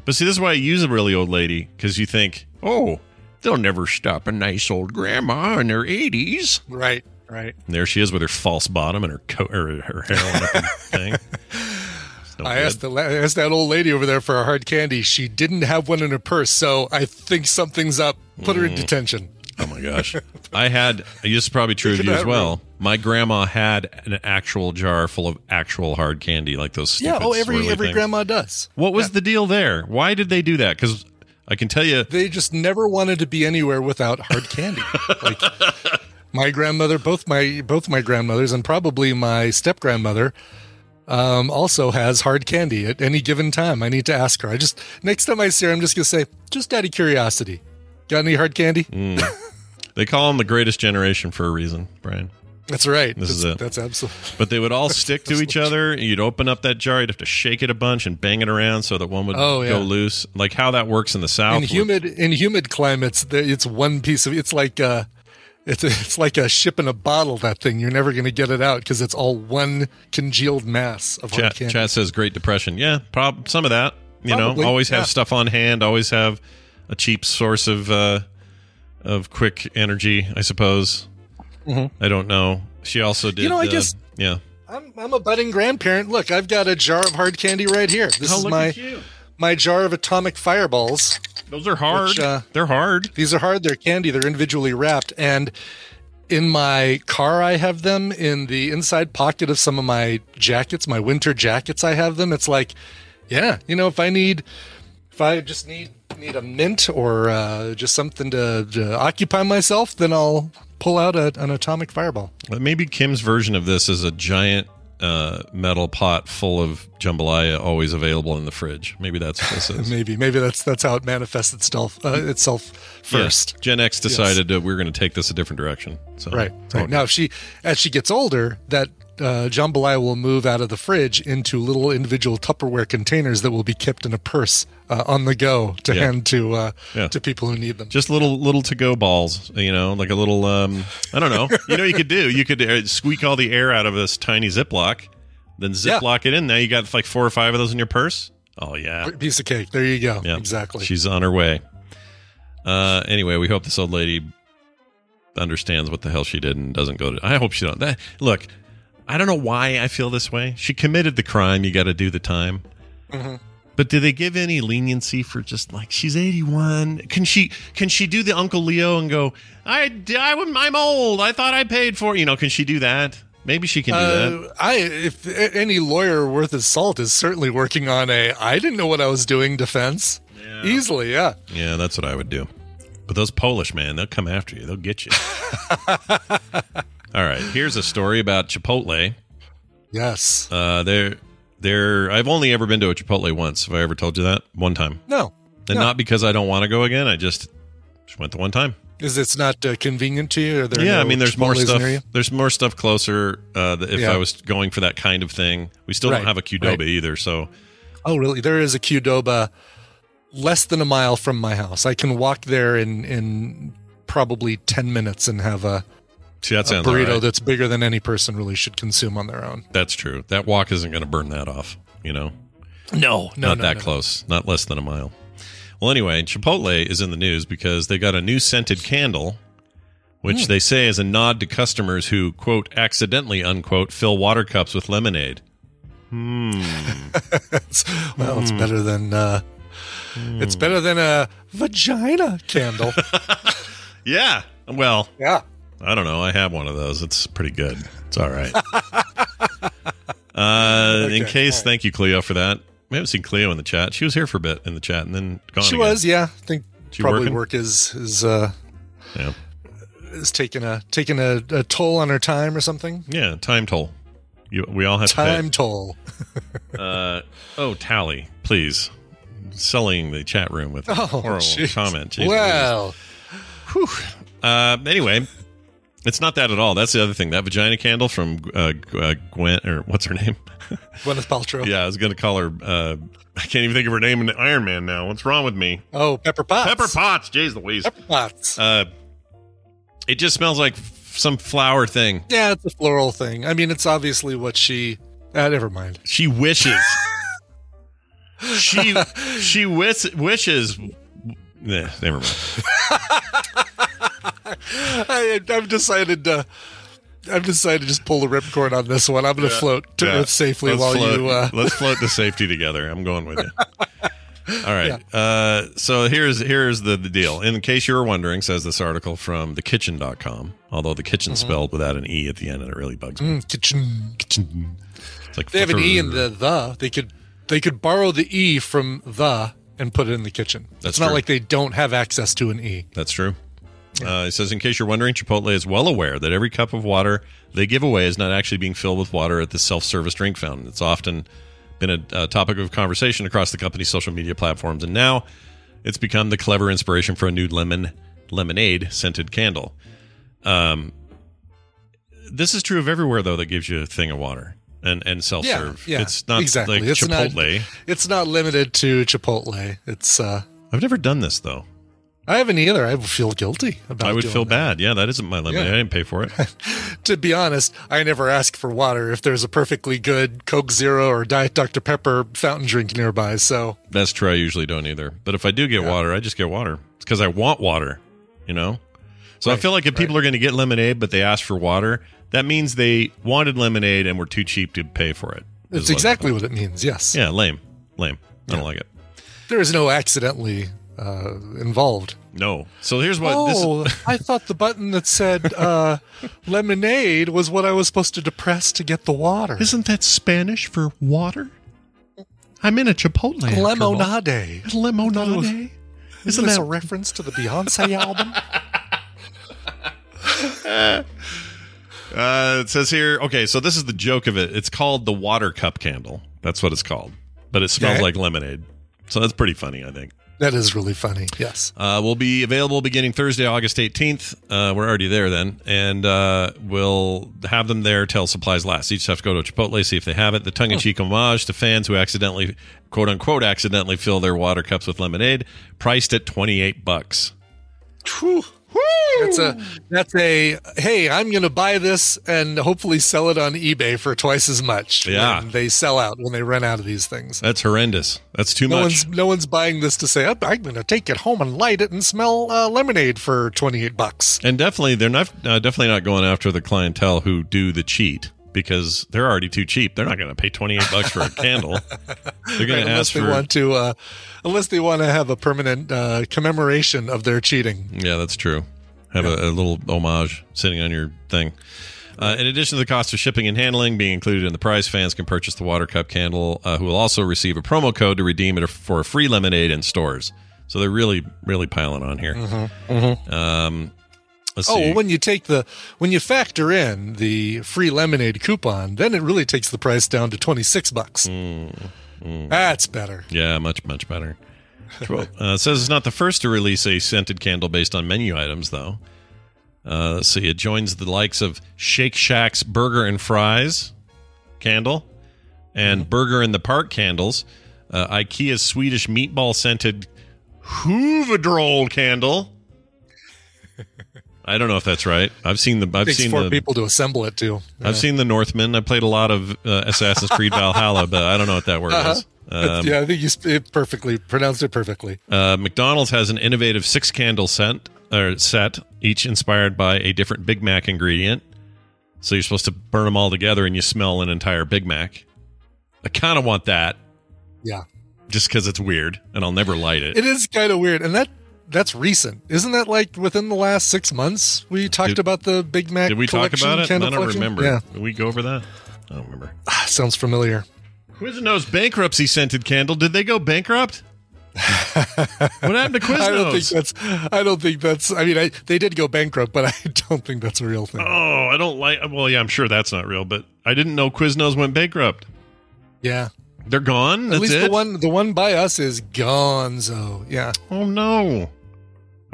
Speaker 1: But see, this is why I use a really old lady, because you think, oh, they'll never stop a nice old grandma in their 80s.
Speaker 2: Right, right.
Speaker 1: And there she is with her false bottom and her coat or her heroin thing. It's no
Speaker 2: I
Speaker 1: good.
Speaker 2: asked, the, I asked that old lady over there for a hard candy. She didn't have one in her purse, so I think something's up. Put her in hmm. detention.
Speaker 1: Oh my gosh. I had, this is probably true of you as
Speaker 2: that
Speaker 1: well. My grandma had an actual jar full of actual hard candy, like those
Speaker 2: Yeah. Oh, every every
Speaker 1: things.
Speaker 2: grandma does.
Speaker 1: What was the deal there? Why did they do that? Because I can tell you,
Speaker 2: They just never wanted to be anywhere without hard candy. like my grandmother, both my both my grandmothers, and probably my step grandmother, um, also has hard candy at any given time. I need to ask her. I just next time I see her, I'm just gonna say, just out of curiosity, got any hard candy?
Speaker 1: Mm. they call them the greatest generation for a reason, Brian.
Speaker 2: That's right.
Speaker 1: This
Speaker 2: that's,
Speaker 1: is it.
Speaker 2: That's absolutely.
Speaker 1: But they would all stick to each other. You'd open up that jar. You'd have to shake it a bunch and bang it around so that one would
Speaker 2: Oh, yeah.
Speaker 1: go loose. Like how that works in the South.
Speaker 2: in
Speaker 1: with-
Speaker 2: humid in humid climates it's one piece of it's like uh it's it's like a ship in a bottle that thing you're never going to get it out because it's all one congealed mass of hard
Speaker 1: Chat,
Speaker 2: candy
Speaker 1: chat says Great Depression. Yeah, prob- some of that. You
Speaker 2: Probably,
Speaker 1: know, always have stuff on hand. Always have a cheap source of uh, of quick energy. I suppose. I don't know. She also did.
Speaker 2: Mm-hmm. know, I
Speaker 1: uh,
Speaker 2: guess-
Speaker 1: Yeah.
Speaker 2: I'm, I'm a budding grandparent look i've got a jar of hard candy right here this
Speaker 1: Oh,
Speaker 2: is
Speaker 1: look
Speaker 2: my
Speaker 1: at you.
Speaker 2: my jar of atomic fireballs
Speaker 1: Those are hard.
Speaker 2: Which, uh,
Speaker 1: They're hard.
Speaker 2: these are hard they're candy they're individually wrapped and in my car i have them in the inside pocket of some of my jackets my winter jackets i have them it's like yeah you know if i need if i just need need a mint or uh, just something to, to occupy myself then i'll pull out a, an atomic fireball
Speaker 1: Maybe Kim's version of this is a giant uh, metal pot full of jambalaya, always available in the fridge. Maybe that's what this is.
Speaker 2: maybe maybe that's that's how it manifests itself uh, itself first.
Speaker 1: Gen X decided that we're going to take this a different direction. So
Speaker 2: Right. Right. Now, if she, as she gets older, that uh, jambalaya will move out of the fridge into little individual Tupperware containers that will be kept in a purse uh, on the go to
Speaker 1: Yeah.
Speaker 2: hand to uh,
Speaker 1: Yeah.
Speaker 2: to people who need them.
Speaker 1: just little little to go balls, you know, like a little um I don't know. You know, what you could do you could uh, squeak all the air out of this tiny Ziploc, then
Speaker 2: Yeah.
Speaker 1: Ziploc it in. Now you got like four or five of those in your purse. Oh yeah,
Speaker 2: Piece of cake. There you go.
Speaker 1: yeah,
Speaker 2: Exactly.
Speaker 1: She's on her way. Uh, anyway, we hope this old lady understands what the hell she did and doesn't go to. I hope she don't. That, look, I don't know why I feel this way. She committed the crime. You got to do the time.
Speaker 2: Mm-hmm.
Speaker 1: But do they give any leniency for just like she's eighty one? Can she can she do the Uncle Leo and go? I, I I'm old. I thought I paid for. it." You know, can she do that? Maybe she can do that.
Speaker 2: Uh, I if any lawyer worth his salt is certainly working on a I didn't know what I was doing defense. Easily, yeah.
Speaker 1: Yeah, that's what I would do. But those Polish man, they'll come after you. They'll get you. All right, here's a story about Chipotle.
Speaker 2: Yes.
Speaker 1: Uh, they're they're. I've only ever been to a Chipotle once. Have I ever told you that? One time,
Speaker 2: No.
Speaker 1: and
Speaker 2: No.
Speaker 1: not because I don't want to go again. I just just went the one time.
Speaker 2: Is it's not uh, convenient to you? There
Speaker 1: yeah, I mean, there's more stuff. There's more stuff closer. Uh, if
Speaker 2: Yeah.
Speaker 1: I was going for that kind of thing, we still don't have a Qdoba
Speaker 2: right.
Speaker 1: either. So
Speaker 2: Oh, really? There is a Qdoba less than a mile from my house. I can walk there in in probably ten minutes and have a,
Speaker 1: see, that
Speaker 2: a
Speaker 1: sounds all
Speaker 2: burrito
Speaker 1: right.
Speaker 2: that's bigger than any person really should consume on their own.
Speaker 1: That's true. That walk isn't going to burn that off. You know.
Speaker 2: No, no,
Speaker 1: not
Speaker 2: no,
Speaker 1: that
Speaker 2: no.
Speaker 1: close, not less than a mile. Well, anyway, Chipotle is in the news because they got a new scented candle, which
Speaker 2: Hmm.
Speaker 1: they say is a nod to customers who quote accidentally unquote fill water cups with lemonade.
Speaker 2: Hmm. well, it's
Speaker 1: Hmm.
Speaker 2: better than uh, it's better than a vagina candle.
Speaker 1: Yeah, well,
Speaker 2: yeah.
Speaker 1: I don't know. I have one of those. It's pretty good. It's all right. uh, in case,
Speaker 2: right.
Speaker 1: thank you, Cleo, for that. We haven't seen Cleo in the chat. She was here for a bit in the chat and then gone.
Speaker 2: She
Speaker 1: again.
Speaker 2: was, yeah. I think
Speaker 1: She
Speaker 2: probably
Speaker 1: working?
Speaker 2: work is is uh,
Speaker 1: Yeah.
Speaker 2: is taking a taking a, a toll on her time or something.
Speaker 1: Yeah, time toll. You, we all have to.
Speaker 2: Time toll.
Speaker 1: Uh, oh, Tally, please. selling the chat room with a
Speaker 2: Oh,
Speaker 1: horrible
Speaker 2: jeez.
Speaker 1: comment. Jeez
Speaker 2: well.
Speaker 1: Uh, anyway, it's not that at all. That's the other thing. That vagina candle from uh, uh, Gwen, or what's her name?
Speaker 2: Gwyneth Paltrow.
Speaker 1: yeah, I was going to call her. Uh, I can't even think of her name in Iron Man now. What's wrong with me?
Speaker 2: Oh, Pepper Potts.
Speaker 1: Pepper Potts. Jeez Louise.
Speaker 2: Pepper Potts.
Speaker 1: Uh, it just smells like some flower thing.
Speaker 2: Yeah, it's a floral thing. I mean, it's obviously what she. Uh, never mind.
Speaker 1: She wishes. she she wish, wishes. Yeah, never mind.
Speaker 2: I, I've decided to. I've decided to just pull the ripcord on this one. I'm going to float to
Speaker 1: Yeah.
Speaker 2: Earth safely
Speaker 1: Let's
Speaker 2: while
Speaker 1: float,
Speaker 2: you. Uh,
Speaker 1: let's float to safety together. I'm going with you. All right. Uh, so here's here's the, the deal. In case you were wondering, says this article from thekitchen.com, although the kitchen
Speaker 2: Mm-hmm.
Speaker 1: spelled without an e at the end, and it really bugs me.
Speaker 2: mm, kitchen.
Speaker 1: Kitchen. It's like
Speaker 2: They have an e in the the. They could they could borrow the e from the and put it in the kitchen.
Speaker 1: That's
Speaker 2: it's not like they don't have access to an e.
Speaker 1: That's true. Uh, it says, in case you're wondering, Chipotle is well aware that every cup of water they give away is not actually being filled with water at the self-service drink fountain. It's often been a, a topic of conversation across the company's social media platforms, and now it's become the clever inspiration for a new lemon lemonade scented candle. Um, this is true of everywhere though that gives you a thing of water and and self-serve.
Speaker 2: yeah,
Speaker 1: it's not
Speaker 2: exactly.
Speaker 1: like
Speaker 2: It's not-
Speaker 1: Chipotle.
Speaker 2: It's not limited to Chipotle. It's. uh
Speaker 1: I've never done this though.
Speaker 2: I haven't either. I feel guilty about. It.
Speaker 1: I would feel
Speaker 2: that.
Speaker 1: bad. Yeah, that isn't my lemonade.
Speaker 2: Yeah.
Speaker 1: I didn't pay for it.
Speaker 2: To be honest, I never ask for water if there's a perfectly good Coke Zero or Diet Dr Pepper fountain drink nearby. So
Speaker 1: That's true. I usually don't either. But if I do get water, I just get water. It's because I want water, you know? So I feel like if people are going to get lemonade, but they ask for water, that means they wanted lemonade and were too cheap to pay for it.
Speaker 2: it's
Speaker 1: what-
Speaker 2: exactly what it means. Yes.
Speaker 1: Yeah, lame. Lame. I don't like it.
Speaker 2: There is no accidentally uh, involved.
Speaker 1: No. So here's what
Speaker 2: oh,
Speaker 1: this
Speaker 2: I thought the button that said uh, lemonade was what I was supposed to depress to get the water.
Speaker 1: Isn't that Spanish for water? I'm in a Chipotle.
Speaker 2: Lemonade.
Speaker 1: Lemonade.
Speaker 2: Isn't this a reference to the Beyonce album?
Speaker 1: Uh, it says here, okay, so this is the joke of it. It's called the water cup candle. That's what it's called. But it smells
Speaker 2: Okay.
Speaker 1: like lemonade. So that's pretty funny, I think.
Speaker 2: That is really funny. Yes.
Speaker 1: Uh, will be available beginning Thursday, August 18th. Uh, we're already there then. And uh, we'll have them there till supplies last. You just have to go to Chipotle, see if they have it. The tongue in cheek homage to fans who accidentally, quote unquote, accidentally fill their water cups with lemonade, priced at 28 bucks.
Speaker 2: Whew. That's a that's a hey, I'm going to buy this and hopefully sell it on eBay for twice as much.
Speaker 1: Yeah.
Speaker 2: when they sell out when they run out of these things.
Speaker 1: That's horrendous. That's too
Speaker 2: No
Speaker 1: much.
Speaker 2: one's no one's buying this to say I'm, I'm going to take it home and light it and smell uh, lemonade for 28 bucks.
Speaker 1: And definitely, they're not uh, definitely not going after the clientele who do the cheat because they're already too cheap. They're not going to pay twenty eight bucks for a candle. They're going
Speaker 2: Right,
Speaker 1: to
Speaker 2: unless
Speaker 1: ask
Speaker 2: they
Speaker 1: for.
Speaker 2: want to uh, unless they want to have a permanent uh, commemoration of their cheating.
Speaker 1: Yeah, that's true. Have a, a little homage sitting on your thing. Uh, in addition to the cost of shipping and handling being included in the price, fans can purchase the water cup candle, uh, who will also receive a promo code to redeem it for a free lemonade in stores. So they're really, really piling on here. Um, let's
Speaker 2: Oh,
Speaker 1: see.
Speaker 2: well, when you take the when you factor in the free lemonade coupon, then it really takes the price down to 26 bucks.
Speaker 1: Mm,
Speaker 2: That's better.
Speaker 1: Yeah, much much better. uh, it says it's not the first to release a scented candle based on menu items, though. Uh, let's see, it joins the likes of Shake Shack's Burger and Fries candle and Burger in the Park candles, uh, IKEA's Swedish meatball scented Huvudroll candle. I don't know if that's right. I've seen the. I've
Speaker 2: takes
Speaker 1: seen
Speaker 2: four
Speaker 1: the.
Speaker 2: people to assemble it too.
Speaker 1: I've seen the Northmen. I played a lot of uh, Assassin's Creed Valhalla, but I don't know what that word is. Um,
Speaker 2: yeah, I think you sp- it perfectly pronounced it perfectly.
Speaker 1: Uh, McDonald's has an innovative six candle set, or set, each inspired by a different Big Mac ingredient. So you're supposed to burn them all together, and you smell an entire Big Mac. I kind of want that,
Speaker 2: Yeah,
Speaker 1: just because it's weird, and I'll never light it.
Speaker 2: it is kind of weird, and that that's recent, isn't that? Like within the last six months, we talked
Speaker 1: Did-
Speaker 2: about the Big Mac.
Speaker 1: Did we talk about it? I don't
Speaker 2: collection?
Speaker 1: remember.
Speaker 2: Yeah,
Speaker 1: Did we go over that? I don't remember.
Speaker 2: Ah, sounds familiar.
Speaker 1: Quiznos bankruptcy scented candle. Did they go bankrupt? what happened to Quiznos?
Speaker 2: I don't think that's. I don't think that's. I mean, I, they did go bankrupt, but I don't think that's a real thing.
Speaker 1: Oh, I don't like. Well, yeah, I'm sure that's not real, but I didn't know Quiznos went bankrupt.
Speaker 2: Yeah,
Speaker 1: They're gone.
Speaker 2: at least
Speaker 1: it.
Speaker 2: the one the one by us is Gonzo. Yeah,
Speaker 1: Oh no.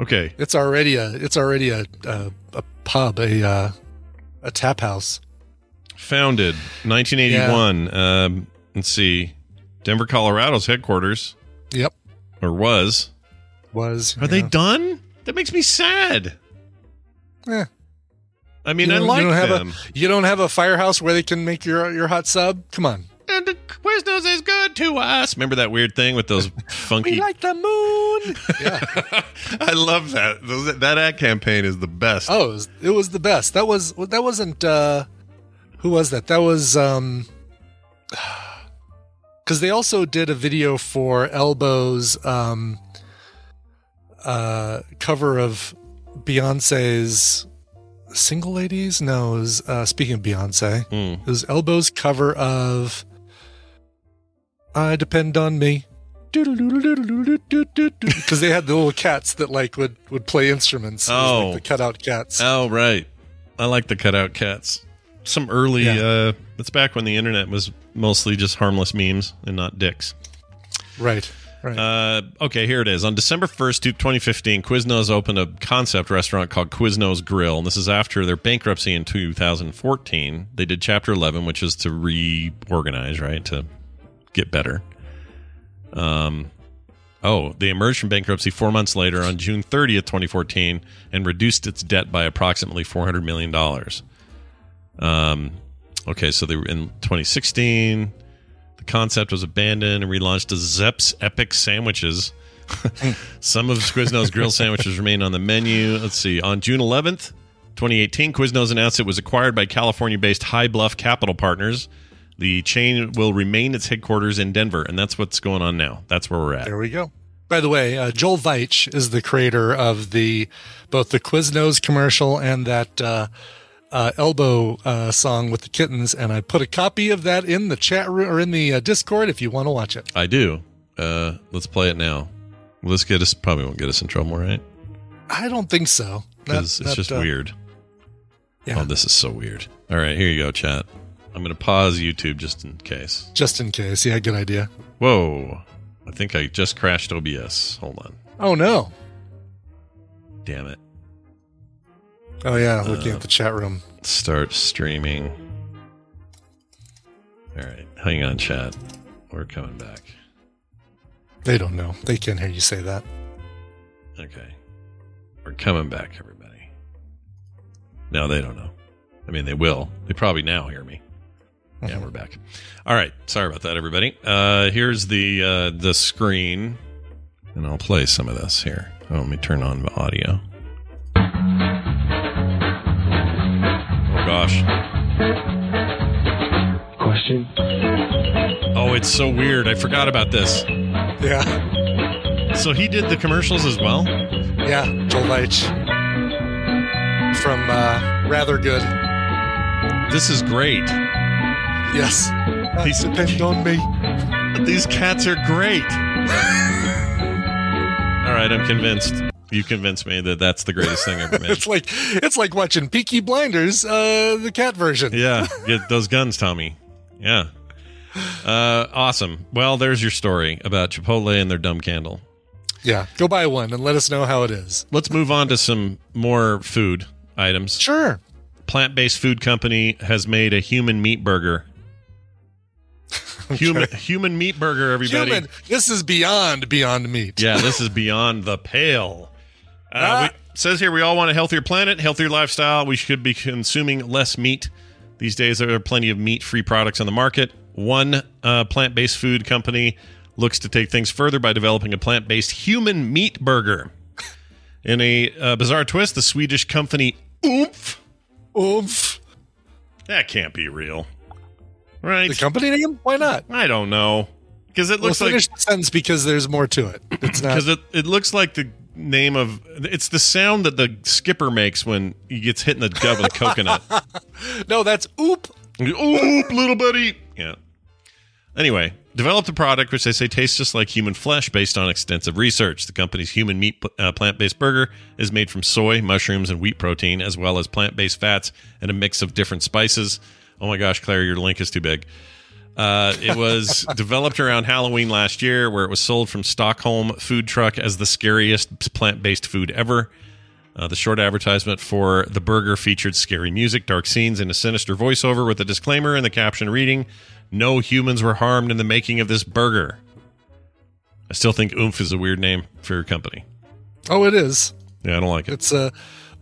Speaker 1: Okay.
Speaker 2: it's already a it's already a a, a pub a uh, a tap house.
Speaker 1: Founded 1981. Um, let's see. Denver, Colorado's headquarters,
Speaker 2: Yep,
Speaker 1: or was.
Speaker 2: was
Speaker 1: Are they done? That makes me sad.
Speaker 2: Eh.
Speaker 1: I mean,
Speaker 2: you
Speaker 1: I like
Speaker 2: you don't have
Speaker 1: them.
Speaker 2: A, you don't have a firehouse where they can make your your hot sub. Come on.
Speaker 1: And the Quiznos is good to us. Remember that weird thing with those funky?
Speaker 2: We like the moon. yeah.
Speaker 1: I love that. Those, that ad campaign is the best.
Speaker 2: Oh, it was, it was the best. That was that wasn't. uh Who was that? That was. um Because they also did a video for Elbow's um uh cover of Beyonce's Single Ladies. No, it was uh, speaking of Beyonce.
Speaker 1: Hmm.
Speaker 2: It was Elbow's cover of I Depend on Me. Because they had the little cats that like would would play instruments.
Speaker 1: Oh.
Speaker 2: like the cutout cats.
Speaker 1: Oh, right. I like the cutout cats. Some early.
Speaker 2: Yeah.
Speaker 1: uh It's back when the internet was mostly just harmless memes and not dicks.
Speaker 2: Right. Right.
Speaker 1: Uh, okay, here it is. On December 1st, 2015, Quiznos opened a concept restaurant called Quiznos Grill. And this is after their bankruptcy in 2014. They did Chapter 11, which is to reorganize, right? To get better. Um, oh, they emerged from bankruptcy four months later on June 30th, 2014, and reduced its debt by approximately $400 million. Um, okay, so they were in 2016 The concept was abandoned and relaunched as Zepp's Epic Sandwiches. Some of Quiznos grill sandwiches remain on the menu. Let's see. On June 11th, 2018, Quiznos announced it was acquired by California-based High Bluff Capital Partners. The chain will remain its headquarters in Denver, and that's what's going on now. That's where we're at.
Speaker 2: There we go. By the way, uh, Joel Veitch is the creator of the both the Quiznos commercial and that uh, uh, elbow uh, song with the kittens, and I put a copy of that in the chat room or in the uh, Discord if you want to watch it.
Speaker 1: I do. Uh, let's play it now. Will this get us? Probably won't get us in trouble, right?
Speaker 2: I don't think so.
Speaker 1: Because it's just
Speaker 2: uh,
Speaker 1: weird.
Speaker 2: Yeah,
Speaker 1: Oh, this is so weird. All right, here you go, chat. I'm going to pause YouTube just in case.
Speaker 2: just in case. Yeah, good idea.
Speaker 1: Whoa. I think I just crashed OBS. Hold on.
Speaker 2: Oh no.
Speaker 1: Damn it.
Speaker 2: Oh yeah, looking at uh, the chat room.
Speaker 1: Start streaming. All right. Hang on, chat. We're coming back.
Speaker 2: They don't know. They can't hear you say that.
Speaker 1: Okay. We're coming back, everybody. No, they don't know. I mean, they will. They probably now hear me. Yeah, we're back. All right. Sorry about that, everybody. Uh, here's the uh, the screen, and I'll play some of this here. Oh, let me turn on the audio. Oh gosh.
Speaker 6: Question.
Speaker 1: Oh, it's so weird. I forgot about this.
Speaker 2: Yeah,
Speaker 1: So he did the commercials as well.
Speaker 2: yeah. Joel Veitch from uh, Rather Good.
Speaker 1: This is great.
Speaker 2: Yes.
Speaker 1: These-
Speaker 2: depend on me.
Speaker 1: These cats are great. All right, I'm convinced. You convinced me that that's the greatest thing ever made.
Speaker 2: It's like it's like watching Peaky Blinders, uh, the cat version.
Speaker 1: Yeah, get those guns, Tommy. Yeah. Uh, awesome. Well, there's your story about Chipotle and their dumb candle.
Speaker 2: Yeah. Go buy one and let us know how it is.
Speaker 1: Let's move on to some more food items.
Speaker 2: Sure.
Speaker 1: Plant-based food company has made a human meat burger. Human human meat burger, everybody.
Speaker 2: Human. This is beyond beyond meat.
Speaker 1: Yeah, this is beyond the pale. Uh,
Speaker 2: Ah.
Speaker 1: we, says here we all want a healthier planet, healthier lifestyle. We should be consuming less meat. These days, there are plenty of meat free products on the market. One uh, plant based food company looks to take things further by developing a plant based human meat burger. In a uh, bizarre twist, the Swedish company Oumph.
Speaker 2: Oumph.
Speaker 1: That can't be real. Right?
Speaker 2: The company name? Why not?
Speaker 1: I don't know. Because it
Speaker 2: We'll
Speaker 1: looks like
Speaker 2: finish the sentence because there's more to it. It's not.
Speaker 1: because it, it looks like the name of it's the sound that the skipper makes when he gets hit in the gut with a coconut.
Speaker 2: no, that's oop.
Speaker 1: Oop, little buddy. Yeah. Anyway, developed a product which they say tastes just like human flesh based on extensive research. The company's human meat uh, plant based burger is made from soy, mushrooms, and wheat protein, as well as plant based fats and a mix of different spices. Oh my gosh, Claire, your link is too big. Uh, it was developed around Halloween last year, where it was sold from Stockholm food truck as the scariest plant based food ever. Uh, the short advertisement for the burger featured scary music, dark scenes, and a sinister voiceover with a disclaimer in the caption reading, No humans were harmed in the making of this burger. I still think Oumph is a weird name for your company.
Speaker 2: Oh, it is.
Speaker 1: Yeah, I don't like it.
Speaker 2: It's uh,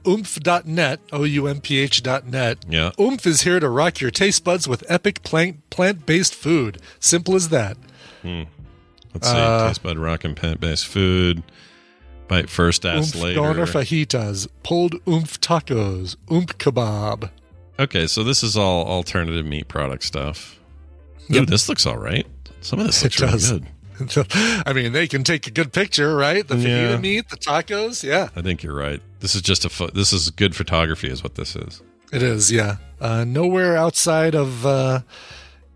Speaker 2: oumph.net, O U M P H.net.
Speaker 1: Yeah.
Speaker 2: Oumph is here to rock your taste buds with epic plant plant based food. Simple as that.
Speaker 1: Let's see.
Speaker 2: Uh,
Speaker 1: Taste bud rockin' plant based food. Bite first, ask
Speaker 2: Oumph
Speaker 1: later.
Speaker 2: doner fajitas, pulled oumph tacos, oumph kebab.
Speaker 1: Okay, so this is all alternative meat product stuff. Ooh,
Speaker 2: Yep.
Speaker 1: this looks all right. Some of this looks really good.
Speaker 2: I mean, they can take a good picture, right? The fajita
Speaker 1: Yeah.
Speaker 2: meat, the tacos. Yeah,
Speaker 1: I think you're right. This is just a pho- this is good photography, is what this is.
Speaker 2: it is. Yeah. Uh, nowhere outside of uh,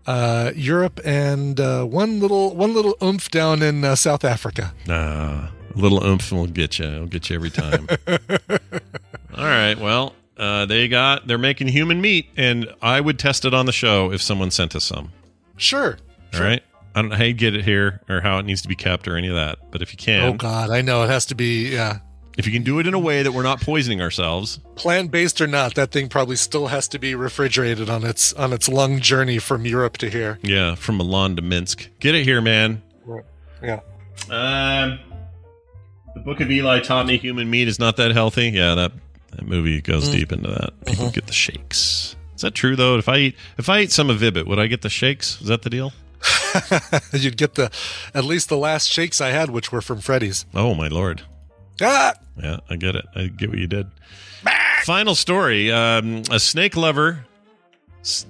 Speaker 2: uh, Europe and uh, one little one little oomph down in uh, South Africa.
Speaker 1: Nah, a little oomph will get you. It'll get you every time. all right. Well, uh, they got they're making human meat, and I would test it on the show if someone sent us some.
Speaker 2: Sure.
Speaker 1: All right. I don't know how you get it here or how it needs to be kept or any of that, but if you can,
Speaker 2: Oh God, I know it has to be. Yeah.
Speaker 1: If you can do it in a way that we're not poisoning ourselves,
Speaker 2: Plant based or not, that thing probably still has to be refrigerated on its on its long journey from Europe to here.
Speaker 1: yeah, from Milan to Minsk, get it here, man.
Speaker 2: Yeah.
Speaker 1: Um, the Book of Eli taught me human meat is not that healthy. Yeah, that that movie goes deep into that. People get the shakes. Is that true though? If I eat if I eat some of Vibbit, would I get the shakes? Is that the deal?
Speaker 2: You'd get the at least the last shakes I had, which were from Freddy's.
Speaker 1: Oh my lord!
Speaker 2: Ah,
Speaker 1: Yeah, I get it. I get what you did. Final story: um, a snake lover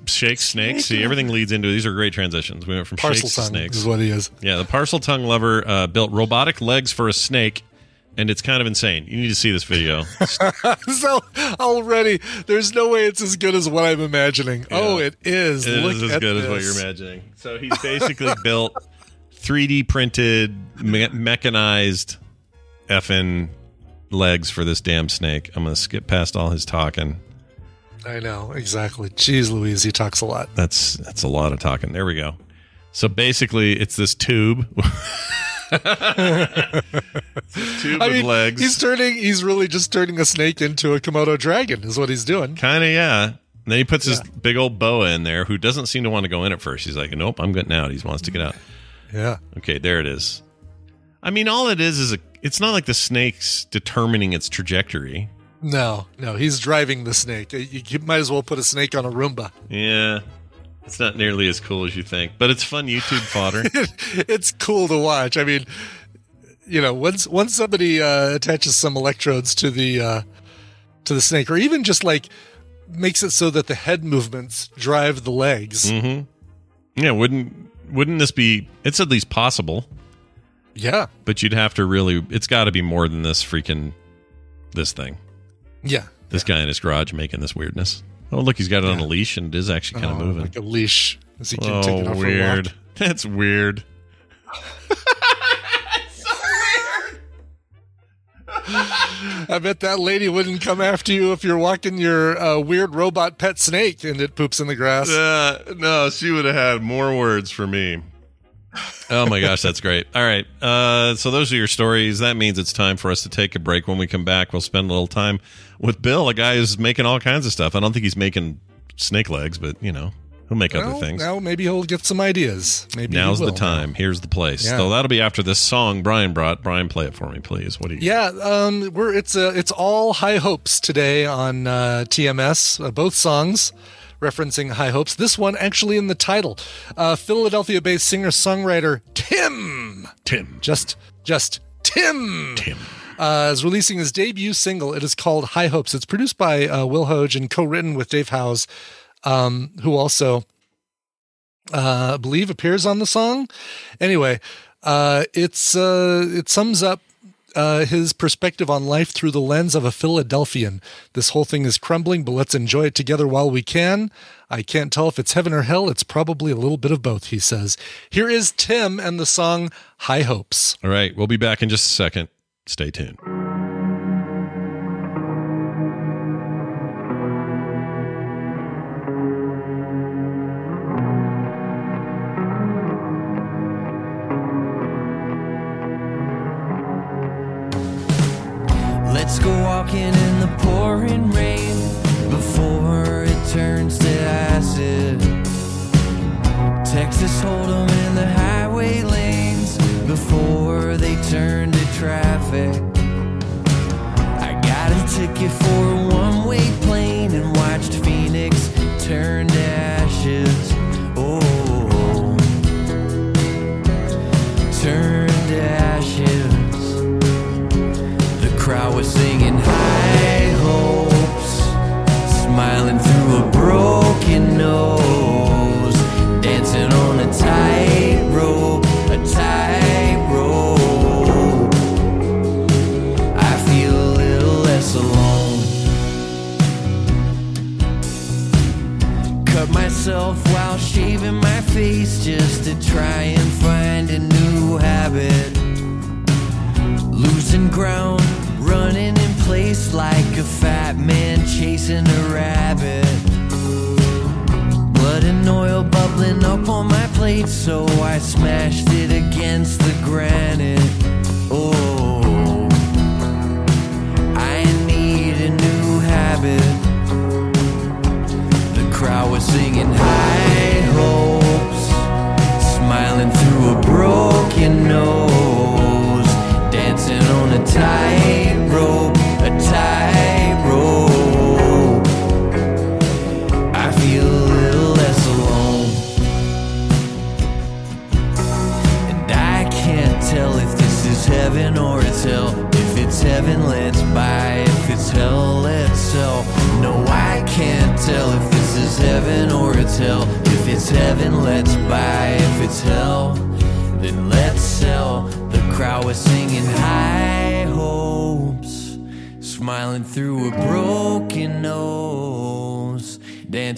Speaker 1: shakes snakes. See, everything leads into these are great transitions. We went from
Speaker 2: parcel
Speaker 1: shakes to snakes.
Speaker 2: is what he is.
Speaker 1: Yeah, the Parseltongue lover uh, built robotic legs for a snake, and it's kind of insane. You need to see this video.
Speaker 2: so already, there's no way it's as good as what I'm imagining. Oh, it is.
Speaker 1: It
Speaker 2: Look
Speaker 1: is as good as what you're imagining. So he's basically built 3D printed, me- mechanized effing legs for this damn snake. I'm going to skip past all his talking.
Speaker 2: I know exactly. Jeez, Louise, he talks a lot.
Speaker 1: That's that's a lot of talking. There we go. So basically, it's this tube. It's tube
Speaker 2: I mean,
Speaker 1: legs.
Speaker 2: he's turning. He's really just turning a snake into a Komodo dragon. Is what he's doing.
Speaker 1: Kind of, yeah. And then he puts his big old boa in there, who doesn't seem to want to go in at first. He's like, "Nope, I'm getting out." He wants to get out.
Speaker 2: Yeah.
Speaker 1: Okay, there it is. I mean, all it is is a. It's not like the snake's determining its trajectory.
Speaker 2: No, no, he's driving the snake. You, you might as well put a snake on a Roomba.
Speaker 1: Yeah, it's not nearly as cool as you think, but it's fun YouTube fodder.
Speaker 2: it's cool to watch. I mean, you know, once once somebody uh, attaches some electrodes to the uh, to the snake, or even just like makes it so that the head movements drive the legs.
Speaker 1: hmm Yeah, wouldn't wouldn't this be? It's at least possible,
Speaker 2: Yeah,
Speaker 1: but you'd have to really. It's got to be more than this freaking this thing.
Speaker 2: yeah.
Speaker 1: This guy in his garage making this weirdness. Oh, look, he's got it on a leash and it is actually kind of
Speaker 2: Oh,
Speaker 1: moving.
Speaker 2: like a leash as he can take it
Speaker 1: oh, weird.
Speaker 2: a walk.
Speaker 1: That's weird.
Speaker 2: I bet that lady wouldn't come after you if you're walking your uh, weird robot pet snake and it poops in the grass.
Speaker 1: Uh, no, she would have had more words for me. Oh my gosh, that's great. All right. Uh, so those are your stories. That means it's time for us to take a break. When we come back, we'll spend a little time with Bill, a guy who's making all kinds of stuff. I don't think he's making snake legs, but you know, he'll make
Speaker 2: Well,
Speaker 1: other things.
Speaker 2: Now maybe he'll get some ideas. Maybe
Speaker 1: Now's the time. Here's the place.
Speaker 2: Yeah.
Speaker 1: So that'll be after this song Brian brought. Brian, play it for me, please. What do you?
Speaker 2: Yeah, um, we're it's uh, it's all high hopes today on uh, TMS. Uh, both songs referencing high hopes. This one actually in the title. Uh, Philadelphia-based singer-songwriter Tim.
Speaker 1: Tim.
Speaker 2: Just just Tim.
Speaker 1: Tim.
Speaker 2: Uh, is releasing his debut single. It is called High Hopes. It's produced by uh, Will Hoge and co-written with Dave Hause, um, who also uh, I believe appears on the song. Anyway, uh, it's uh, it sums up uh, his perspective on life through the lens of a Philadelphian. This whole thing is crumbling, but let's enjoy it together while we can. I can't tell if it's heaven or hell. It's probably a little bit of both, he says. Here is Tim and the song High Hopes.
Speaker 1: All right. We'll be back in just a second. Stay tuned.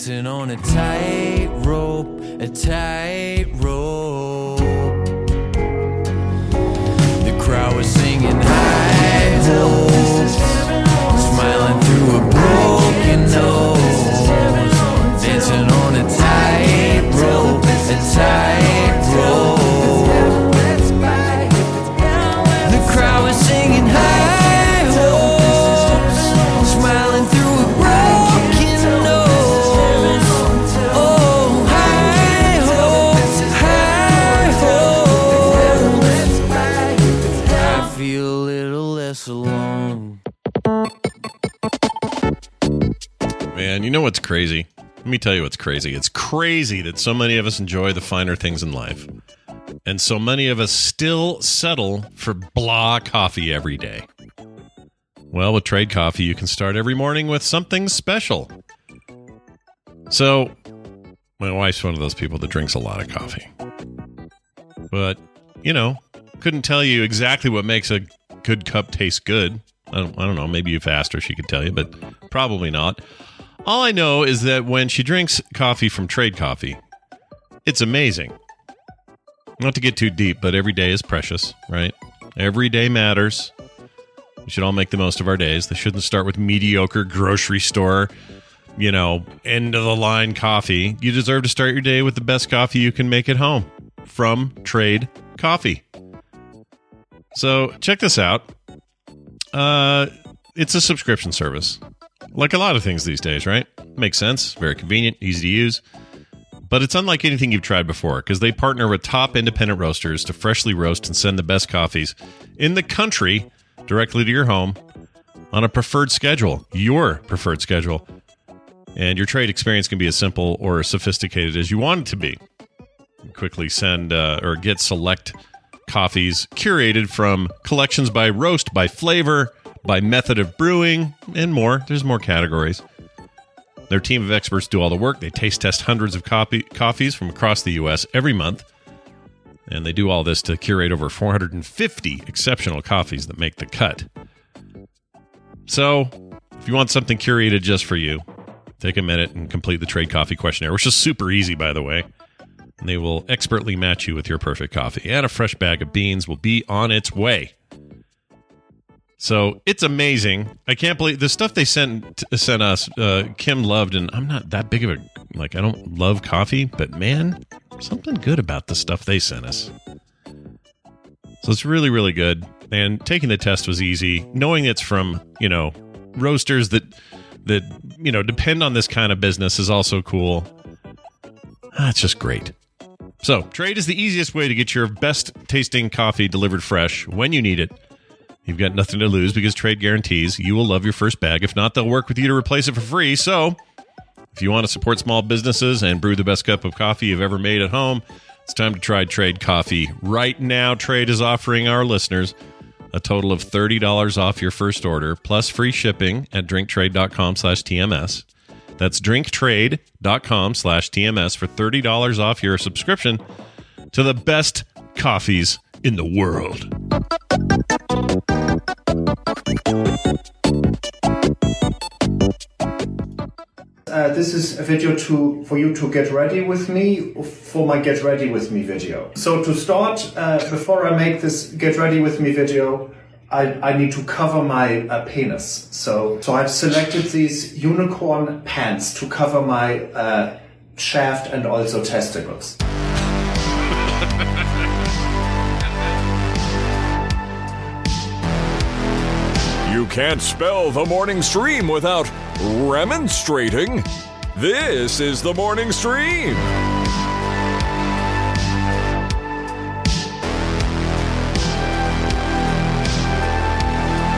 Speaker 7: Dancing on a tightrope, a tightrope.
Speaker 1: Tell you what's crazy. It's crazy that so many of us enjoy the finer things in life. And so many of us still settle for blah coffee every day. Well, with Trade Coffee, you can start every morning with something special. So, my wife's one of those people that drinks a lot of coffee. But, you know, couldn't tell you exactly what makes a good cup taste good. I don't, I don't know. Maybe you've asked her, she could tell you, but probably not. All I know is that when she drinks coffee from Trade Coffee, it's amazing. Not to get too deep, but every day is precious, right? Every day matters. We should all make the most of our days. They shouldn't start with mediocre grocery store, you know, end of the line coffee. You deserve to start your day with the best coffee you can make at home from Trade Coffee. So check this out. Uh, it's a subscription service, like a lot of things these days, right? Makes sense. Very convenient, easy to use. But it's unlike anything you've tried before because they partner with top independent roasters to freshly roast and send the best coffees in the country directly to your home on a preferred schedule, your preferred schedule. And your trade experience can be as simple or as sophisticated as you want it to be. You quickly send uh, or get select coffees curated from collections by roast, by flavor, by method of brewing, and more. There's more categories. Their team of experts do all the work. They taste test hundreds of copy, coffees from across the U.S. every month. And they do all this to curate over 450 exceptional coffees that make the cut. So, if you want something curated just for you, take a minute and complete the trade coffee questionnaire, which is super easy, by the way. And they will expertly match you with your perfect coffee. And a fresh bag of beans will be on its way. So it's amazing. I can't believe the stuff they sent sent us. Uh, Kim loved, and I'm not that big of a like. I don't love coffee, but man, something good about the stuff they sent us. So it's really, really good. And taking the test was easy. Knowing it's from you know roasters that that you know depend on this kind of business is also cool. Ah, it's just great. So, Trade is the easiest way to get your best tasting coffee delivered fresh when you need it. You've got nothing to lose because trade guarantees you will love your first bag. If not, they'll work with you to replace it for free. So, if you want to support small businesses and brew the best cup of coffee you've ever made at home, it's time to try Trade Coffee. Right now, Trade is offering our listeners a total of $30 off your first order plus free shipping at drinktrade.com slash TMS. That's drinktrade.com slash TMS for $30 off your subscription to the best coffees in the world.
Speaker 8: Uh, this is a video to for you to get ready with me for my get ready with me video. So to start, uh, before I make this get ready with me video, I, I need to cover my uh, penis. So so I've selected these unicorn pants to cover my uh, shaft and also testicles.
Speaker 5: can't spell the morning stream without remonstrating. This is the morning stream.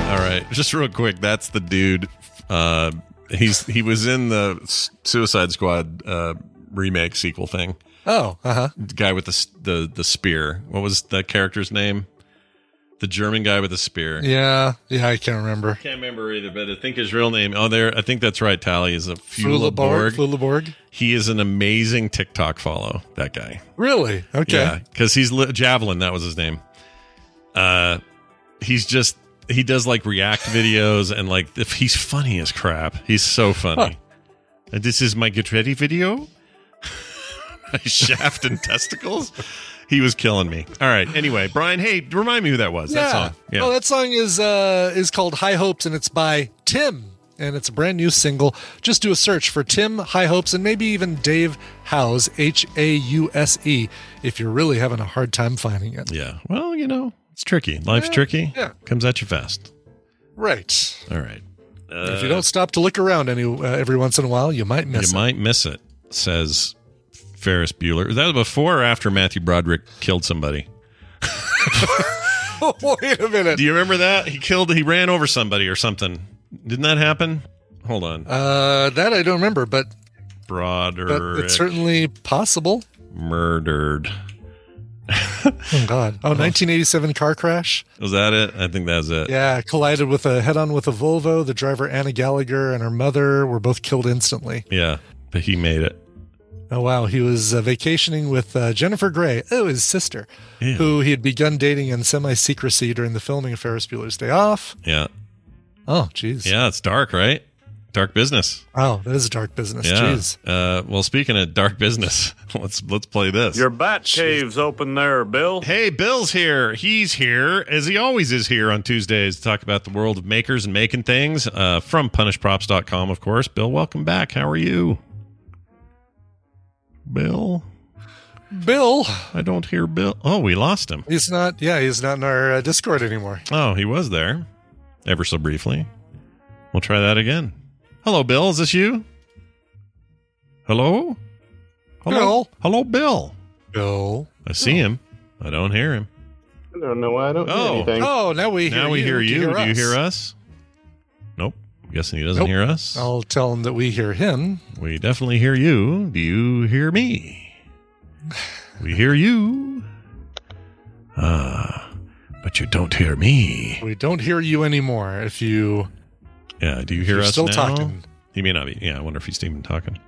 Speaker 1: All right, just real quick. That's the dude. Uh, he's he was in the Suicide Squad uh, remake sequel thing.
Speaker 2: Oh, uh huh.
Speaker 1: The guy with the the the spear. What was the character's name? The German guy with the spear.
Speaker 2: Yeah, yeah, I can't remember.
Speaker 1: I Can't remember either, but I think his real name. Oh, there. I think that's right. Tally is a
Speaker 2: Flula
Speaker 1: Borg.
Speaker 2: Fulaborg. Flula Borg.
Speaker 1: He is an amazing TikTok follow. That guy.
Speaker 2: Really? Okay.
Speaker 1: Yeah, because he's li- Javelin. That was his name. Uh, he's just he does like react videos and like if he's funny as crap. He's so funny. And this is my get ready video. my shaft and testicles. He was killing me. All right. Anyway, Brian, hey, remind me who that was. That song. Yeah.
Speaker 2: Oh, that song is uh is called High Hopes and it's by Tim. And it's a brand new single. Just do a search for Tim High Hopes and maybe even Dave Hause, H A U S E, if you're really having a hard time finding it.
Speaker 1: yeah. Well, you know, it's tricky. Life's tricky.
Speaker 2: yeah.
Speaker 1: Comes at you fast.
Speaker 2: Right.
Speaker 1: All right.
Speaker 2: if you don't stop to look around any uh, every once in a while, you might miss
Speaker 1: you
Speaker 2: it.
Speaker 1: might miss it, says Ferris Bueller. That was before or after Matthew Broderick killed somebody.
Speaker 2: Wait a minute.
Speaker 1: Do you remember that? He killed, he ran over somebody or something. Didn't that happen? Hold on.
Speaker 2: Uh, that I don't remember, but but
Speaker 1: Broderick
Speaker 2: it's certainly possible.
Speaker 1: murdered.
Speaker 2: Oh God! Oh, 1987 car crash.
Speaker 1: Was that it? I think that's it.
Speaker 2: Yeah, collided with a head-on with a Volvo. The driver Anna Gallagher and her mother were both killed instantly.
Speaker 1: Yeah, but he made it.
Speaker 2: Oh wow, he was uh, vacationing with uh, Jennifer Grey, oh his sister,
Speaker 1: Yeah.
Speaker 2: who he had begun dating in semi-secrecy during the filming of Ferris Bueller's Day Off.
Speaker 1: Yeah.
Speaker 2: Oh, jeez.
Speaker 1: Yeah, it's dark, right? Dark business.
Speaker 2: Oh, that is a dark business.
Speaker 1: Yeah.
Speaker 2: Jeez.
Speaker 1: Uh, well, speaking of dark business, let's let's play this.
Speaker 9: Your bat cave's open there, Bill.
Speaker 1: Hey, Bill's here. He's here, as he always is here on Tuesdays to talk about the world of makers and making things uh, from punishprops.com, of course. Bill, welcome back. How are you? Bill?
Speaker 2: Bill,
Speaker 1: I don't hear Bill. Oh, we lost him.
Speaker 2: he's not. Yeah, he's not in our uh, Discord anymore.
Speaker 1: Oh, he was there ever so briefly. We'll try that again. Hello, Bill. Is this you? Hello? Hello?
Speaker 2: Bill?
Speaker 1: Hello, Bill.
Speaker 2: Bill.
Speaker 1: I see him. I don't hear him.
Speaker 9: I don't know why I don't
Speaker 1: Oh.
Speaker 9: hear anything.
Speaker 2: Oh, now we hear
Speaker 1: now we
Speaker 2: you.
Speaker 1: hear
Speaker 2: Do
Speaker 1: you. Do you
Speaker 2: us?
Speaker 1: hear us? Guessing he doesn't
Speaker 2: Nope.
Speaker 1: hear us.
Speaker 2: I'll tell him that we hear him.
Speaker 1: We definitely hear you. Do you hear me? We hear you. Ah, but you don't hear me.
Speaker 2: We don't hear you anymore. If you
Speaker 1: Yeah, do you hear us
Speaker 2: still
Speaker 1: now?
Speaker 2: talking.
Speaker 1: He may not be. Yeah, I wonder if he's even talking.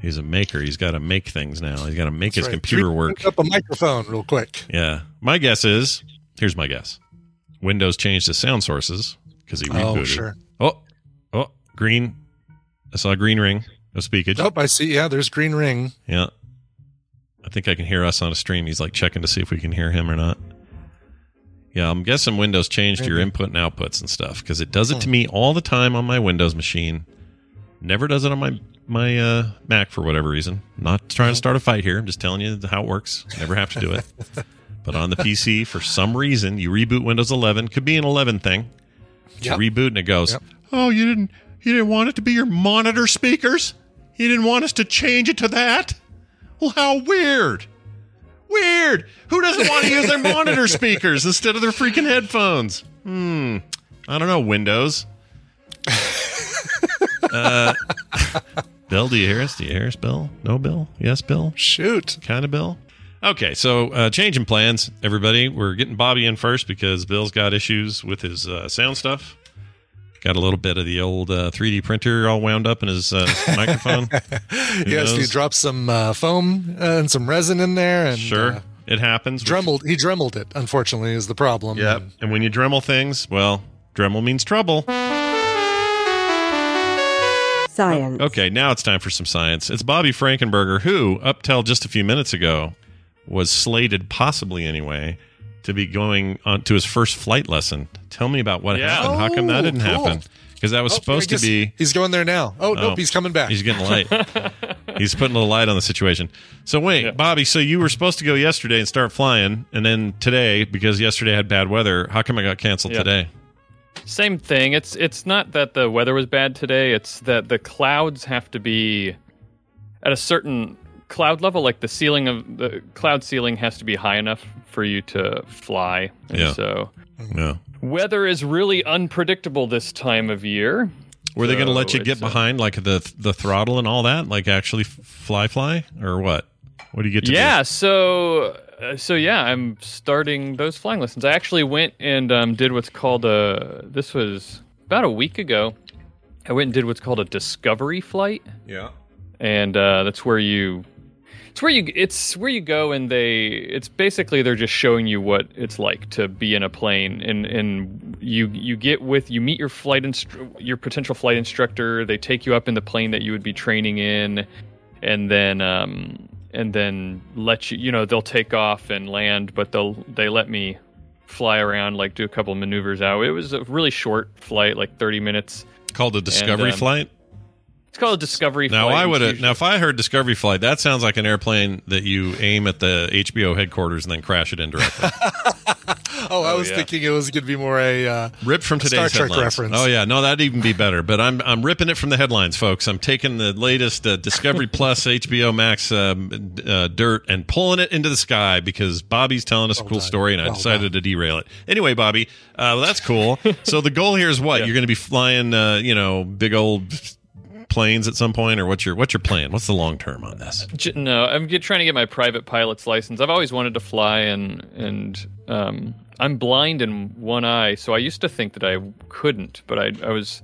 Speaker 1: He's a maker. He's got to make things now. He's got to make his
Speaker 2: right.
Speaker 1: computer
Speaker 2: Pick
Speaker 1: work.
Speaker 2: Up a microphone real quick.
Speaker 1: Yeah. My guess is here's my guess. Windows changed his sound sources because he rebooted.
Speaker 2: Oh, sure.
Speaker 1: Oh, oh, green. I saw a green ring of speakage.
Speaker 2: Nope, I see. Yeah, there's green ring.
Speaker 1: Yeah. I think I can hear us on a stream. He's like checking to see if we can hear him or not. Yeah, I'm guessing Windows changed your input and outputs and stuff because it does it
Speaker 2: Hmm.
Speaker 1: to me all the time on my Windows machine. Never does it on my my uh, Mac for whatever reason. Not trying
Speaker 2: Hmm.
Speaker 1: to start a fight here. I'm just telling you how it works. Never have to do it. but on the PC, for some reason, you reboot Windows 11. Could be an 11 thing. You
Speaker 2: Yep.
Speaker 1: reboot and it goes,
Speaker 2: Yep.
Speaker 1: "Oh, you didn't you didn't want it to be your monitor speakers? You didn't want us to change it to that? Well, how weird. Weird. Who doesn't want to use their monitor speakers instead of their freaking headphones? Hmm. I don't know. Windows. uh, Bill, do you hear us? Do you hear us, Bill? No, Bill? Yes, Bill?
Speaker 2: Shoot.
Speaker 1: Kind of, Bill? Okay, so uh, changing plans, everybody. We're getting Bobby in first because Bill's got issues with his uh, sound stuff. Got a little bit of the old uh, 3D printer all wound up in his uh, microphone. Who
Speaker 2: yes, he
Speaker 1: knows?
Speaker 2: dropped some uh, foam and some resin in there, and
Speaker 1: Sure,
Speaker 2: uh,
Speaker 1: it happens.
Speaker 2: Dremeled. He dremeled it. Unfortunately, is the problem.
Speaker 1: Yep. And when you Dremel things, well, Dremel means trouble.
Speaker 10: Science.
Speaker 1: Okay, now it's time for some science. It's Bobby Frankenberger, who, up till just a few minutes ago, was slated, possibly anyway, to be going on to his first flight lesson. Tell me about what
Speaker 2: Yeah.
Speaker 1: happened. How come that
Speaker 2: Oh,
Speaker 1: didn't
Speaker 2: cool.
Speaker 1: happen? Because that was
Speaker 2: Oh,
Speaker 1: supposed to be.
Speaker 2: He's going there now. Oh,
Speaker 1: Oh.
Speaker 2: nope, he's coming back.
Speaker 1: He's getting light. He's putting a little light on the situation. So wait, Bobby. So you were supposed to go yesterday and start flying, and then today, because yesterday had bad weather, how come it got canceled
Speaker 11: Yeah.
Speaker 1: today?
Speaker 11: Same thing. It's it's not that the weather was bad today. It's that the clouds have to be at a certain cloud level. Like the ceiling of the cloud ceiling has to be high enough for you to fly. And
Speaker 1: Yeah.
Speaker 11: So
Speaker 1: Yeah.
Speaker 11: weather is really unpredictable this time of year.
Speaker 1: Were they going to let you get
Speaker 11: uh,
Speaker 1: behind like the the throttle and all that, like actually fly fly, or what? What do you get to
Speaker 11: yeah so uh, so yeah i'm starting those flying lessons i actually went and um, did what's called a this was about a week ago i went and did what's called a discovery flight?
Speaker 1: Yeah.
Speaker 11: and uh, that's where you it's where you it's where you go and they it's basically they're just showing you what it's like to be in a plane and and you you get with you meet your flight instru- your potential flight instructor. They take you up in the plane that you would be training in and then um and then let you you know they'll take off and land but they'll they let me fly around like do a couple maneuvers out. It was a really short flight like 30 minutes.
Speaker 1: Called a discovery
Speaker 11: And, um,
Speaker 1: flight.
Speaker 11: It's called a discovery
Speaker 1: Now I would have. Now if I heard discovery flight, that sounds like an airplane that you aim at the HBO headquarters and then crash it indirectly.
Speaker 2: oh, I
Speaker 11: Oh,
Speaker 2: was
Speaker 11: yeah.
Speaker 2: thinking it was going to be more a uh,
Speaker 1: Ripped from
Speaker 2: Star
Speaker 1: today's
Speaker 2: Trek
Speaker 1: headlines.
Speaker 2: reference.
Speaker 1: Oh yeah, no, that'd even be better. But I'm I'm ripping it from the headlines, folks. I'm taking the latest uh, Discovery Plus HBO Max um, uh, dirt and pulling it into the sky because Bobby's telling us a cool story, and I
Speaker 2: Well
Speaker 1: decided to derail it. Anyway, Bobby, uh, well, that's cool. so the goal here is what? You're going to be flying, uh, you know, big old planes at some point, or what's your what's your plan? What's the long term on this?
Speaker 11: No, I'm get, trying to get my private pilot's license. I've always wanted to fly, and and um, I'm blind in one eye, so I used to think that I couldn't, but I I was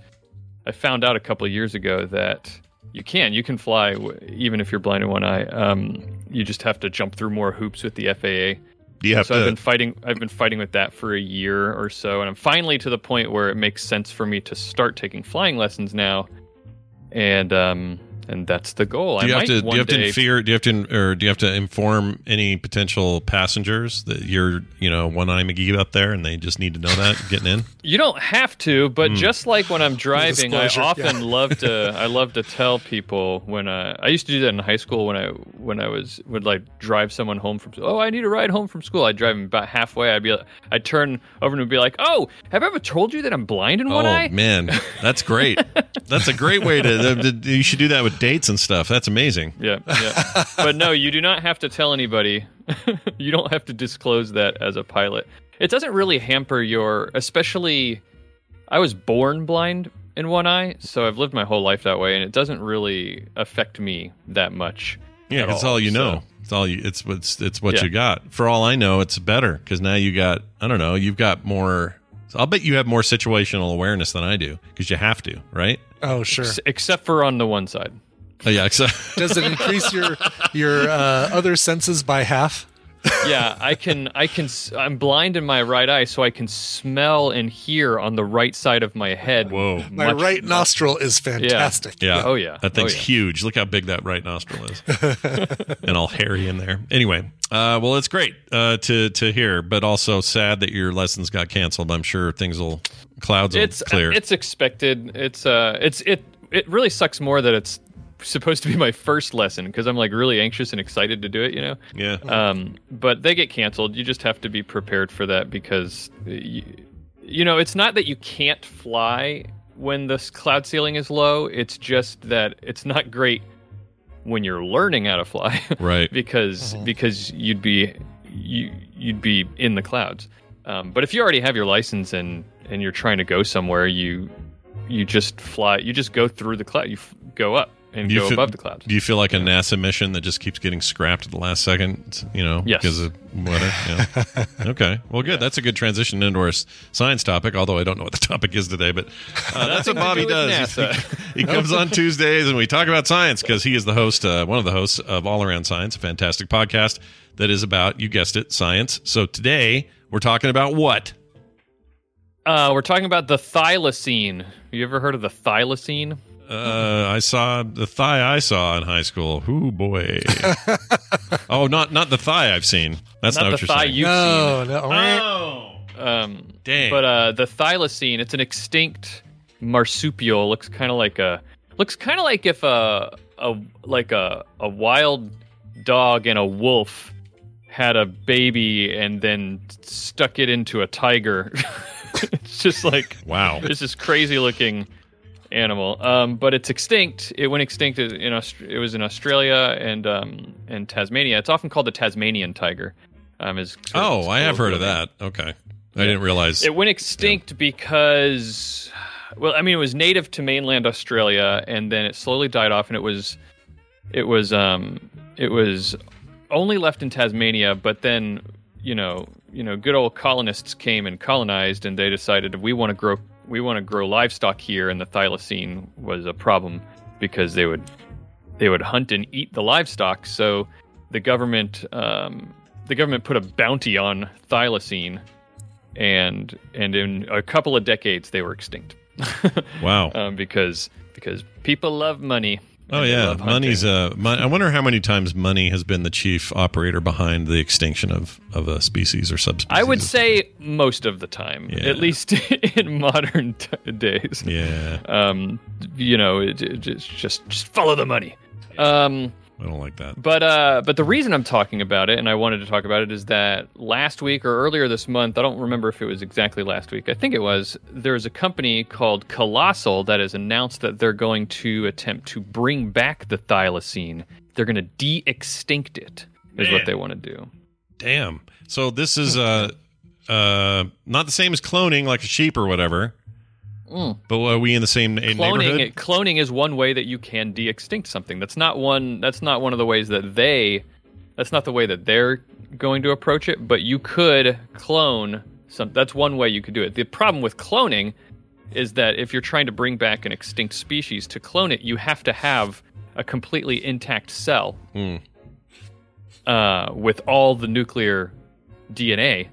Speaker 11: I found out a couple of years ago that you can you can fly even if you're blind in one eye. Um, you just have to jump through more hoops with the FAA.
Speaker 1: Do you have
Speaker 11: so
Speaker 1: to?
Speaker 11: I've been fighting. I've been fighting with that for a year or so, and I'm finally to the point where it makes sense for me to start taking flying lessons now. And um, and that's the goal.
Speaker 1: do you
Speaker 11: I
Speaker 1: have to do you have to fear do you have to or do you have to inform any potential passengers that you're you know one eye McGee up there and they just need to know that getting in?
Speaker 11: You don't have to, but
Speaker 1: Hmm.
Speaker 11: just like when I'm driving, I often
Speaker 2: yeah.
Speaker 11: love to. I love to tell people when I. I used to do that in high school when I when I was would like drive someone home from. Oh, I need a ride home from school. I'd drive them about halfway. I'd be. like- I'd turn over and be like, Oh, have I ever told you that I'm blind in one
Speaker 1: oh
Speaker 11: eye?
Speaker 1: man, that's great. that's a great way to, to- You should do that with dates and stuff. That's amazing.
Speaker 11: Yeah, yeah. but no, you do not have to tell anybody. you don't have to disclose that as a pilot. It doesn't really hamper your, especially. I was born blind in one eye, so I've lived my whole life that way, and it doesn't really affect me that much.
Speaker 1: Yeah,
Speaker 11: it's
Speaker 1: that's all you
Speaker 11: so-
Speaker 1: know. It's all you. It's what's it's what
Speaker 11: Yeah.
Speaker 1: you got. For all I know, it's better because now you got. I don't know. You've got more. I'll bet you have more situational awareness than I do because you have to, right?
Speaker 2: Oh, sure.
Speaker 11: S- except for on the one side.
Speaker 1: Oh yeah. Except,
Speaker 2: Does it increase your your uh, other senses by half?
Speaker 11: Yeah, I can. I can. I'm blind in my right eye, so I can smell and hear on the right side of my head.
Speaker 1: Whoa.
Speaker 2: My
Speaker 11: much-
Speaker 2: right nostril is fantastic.
Speaker 1: Yeah.
Speaker 11: Oh, yeah.
Speaker 1: That thing's
Speaker 11: Oh, yeah.
Speaker 1: huge. Look how big that right nostril is, and all hairy in there. Anyway, uh, well, it's great uh, to to hear, but also sad that your lessons got canceled. I'm sure things will clouds will
Speaker 11: it's
Speaker 1: clear.
Speaker 11: it's expected. It's uh, it's it. It really sucks more that it's supposed to be my first lesson because I'm like really anxious and excited to do it. You know.
Speaker 1: yeah.
Speaker 11: Um, but they get canceled. You just have to be prepared for that because, you, you know, it's not that you can't fly when the cloud ceiling is low. It's just that it's not great when you're learning how to fly,
Speaker 1: Right.
Speaker 11: because because you'd be you you'd be in the clouds. Um, but if you already have your license and and you're trying to go somewhere, you you just fly. You just go through the cloud. You f- go up and
Speaker 1: Do you
Speaker 11: go
Speaker 1: feel-
Speaker 11: above the clouds.
Speaker 1: Do you feel like a NASA mission that just keeps getting scrapped at the last second? You know,
Speaker 11: Yes.
Speaker 1: because of weather. Yeah. okay. Well, good. That's a good transition into our science topic. Although I don't know what the topic is today, but uh, that's what Bobby
Speaker 11: do
Speaker 1: does. He,
Speaker 11: NASA.
Speaker 1: he comes on Tuesdays and we talk about science because he is the host, uh, one of the hosts of All Around Science, a fantastic podcast that is about, you guessed it, science. So today we're talking about what?
Speaker 11: Uh, we're talking about the thylacine. You ever heard of the thylacine?
Speaker 1: Uh, I saw the thigh I saw in high school. Ooh boy! oh, not not the thigh I've seen. That's not,
Speaker 11: Not
Speaker 1: what
Speaker 11: the
Speaker 1: you're
Speaker 11: thigh
Speaker 1: saying.
Speaker 11: you've
Speaker 2: No,
Speaker 11: seen.
Speaker 2: no.
Speaker 1: Oh,
Speaker 11: Um,
Speaker 1: Dang.
Speaker 11: But uh, the thylacine, it's an extinct marsupial. Looks kind of like a looks kind of like if a a like a a wild dog and a wolf had a baby and then stuck it into a tiger. it's just like
Speaker 1: wow!
Speaker 11: it's this crazy looking animal. Um, but it's extinct. It went extinct in Aust- it was in Australia and um, and Tasmania. It's often called the Tasmanian tiger. Um, is
Speaker 1: Oh, I have heard of that. Okay, I didn't realize.
Speaker 11: it went extinct because, well, I mean, it was native to mainland Australia, and then it slowly died off, and it was, it was, um, it was only left in Tasmania. But then, you know, you know, good old colonists came and colonized, and they decided we want to grow, we want to grow livestock here, and the thylacine was a problem because they would, they would hunt and eat the livestock. So the government, um, the government put a bounty on thylacine and and in a couple of decades they were extinct.
Speaker 1: Wow.
Speaker 11: um, because because people love money.
Speaker 1: Oh yeah, money's uh. Mon- I wonder how many times money has been the chief operator behind the extinction of of a species or subspecies.
Speaker 11: I would say most of the time,
Speaker 1: Yeah.
Speaker 11: at least in modern t- days.
Speaker 1: Yeah,
Speaker 11: Um, you know, it, it just just just follow the money. Um,
Speaker 1: I don't like that.
Speaker 11: But uh, but the reason I'm talking about it, and I wanted to talk about it, is that last week or earlier this month, I don't remember if it was exactly last week. I think it was. There's a company called Colossal that has announced that they're going to attempt to bring back the thylacine. They're going to de-extinct it. Is
Speaker 1: Man.
Speaker 11: what they want to do.
Speaker 1: Damn. So this is uh uh not the same as cloning, like a sheep or whatever.
Speaker 11: Mm.
Speaker 1: But are we in the same
Speaker 11: Cloning,
Speaker 1: neighborhood?
Speaker 11: cloning is one way that you can de-extinct something. That's not one. That's not one of the ways that they. That's not the way that they're going to approach it. But you could clone some. That's one way you could do it. The problem with cloning is that if you're trying to bring back an extinct species to clone it, you have to have a completely intact cell
Speaker 1: Hmm.
Speaker 11: uh, with all the nuclear DNA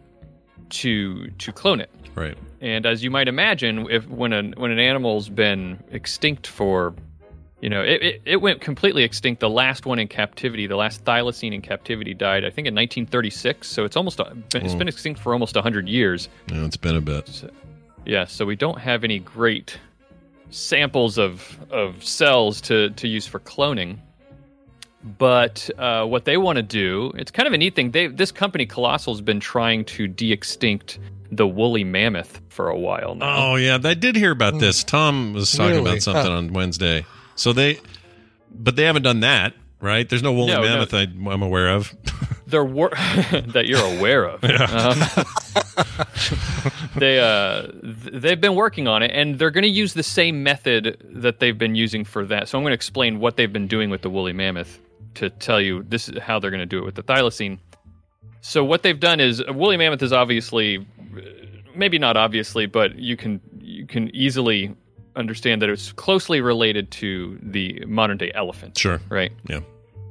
Speaker 11: to to clone it.
Speaker 1: Right.
Speaker 11: And as you might imagine, if when an when an animal's been extinct for, you know, it, it, it went completely extinct. The last one in captivity, the last thylacine in captivity, died I think in 1936. So it's almost it's
Speaker 1: Mm.
Speaker 11: been extinct for almost hundred years.
Speaker 1: Yeah, it's been a bit.
Speaker 11: Yeah, so we don't have any great samples of of cells to to use for cloning. But uh, what they want to do, it's kind of a neat thing. They this company Colossal's been trying to de-extinct the woolly mammoth for a while now.
Speaker 1: Oh yeah, I did hear about this. Tom was talking
Speaker 11: Really?
Speaker 1: about something
Speaker 11: Huh.
Speaker 1: on Wednesday. So they, but they haven't done that, right? There's no woolly
Speaker 11: No, no.
Speaker 1: mammoth I, I'm aware of.
Speaker 11: They're wor- that you're aware of. Um, they uh, they've been working on it, and they're going to use the same method that they've been using for that. So I'm going to explain what they've been doing with the woolly mammoth to tell you this is how they're going to do it with the thylacine. So what they've done is a woolly mammoth is obviously, maybe not obviously, but you can you can easily understand that it's closely related to the modern day elephant.
Speaker 1: Sure.
Speaker 11: Right.
Speaker 1: Yeah.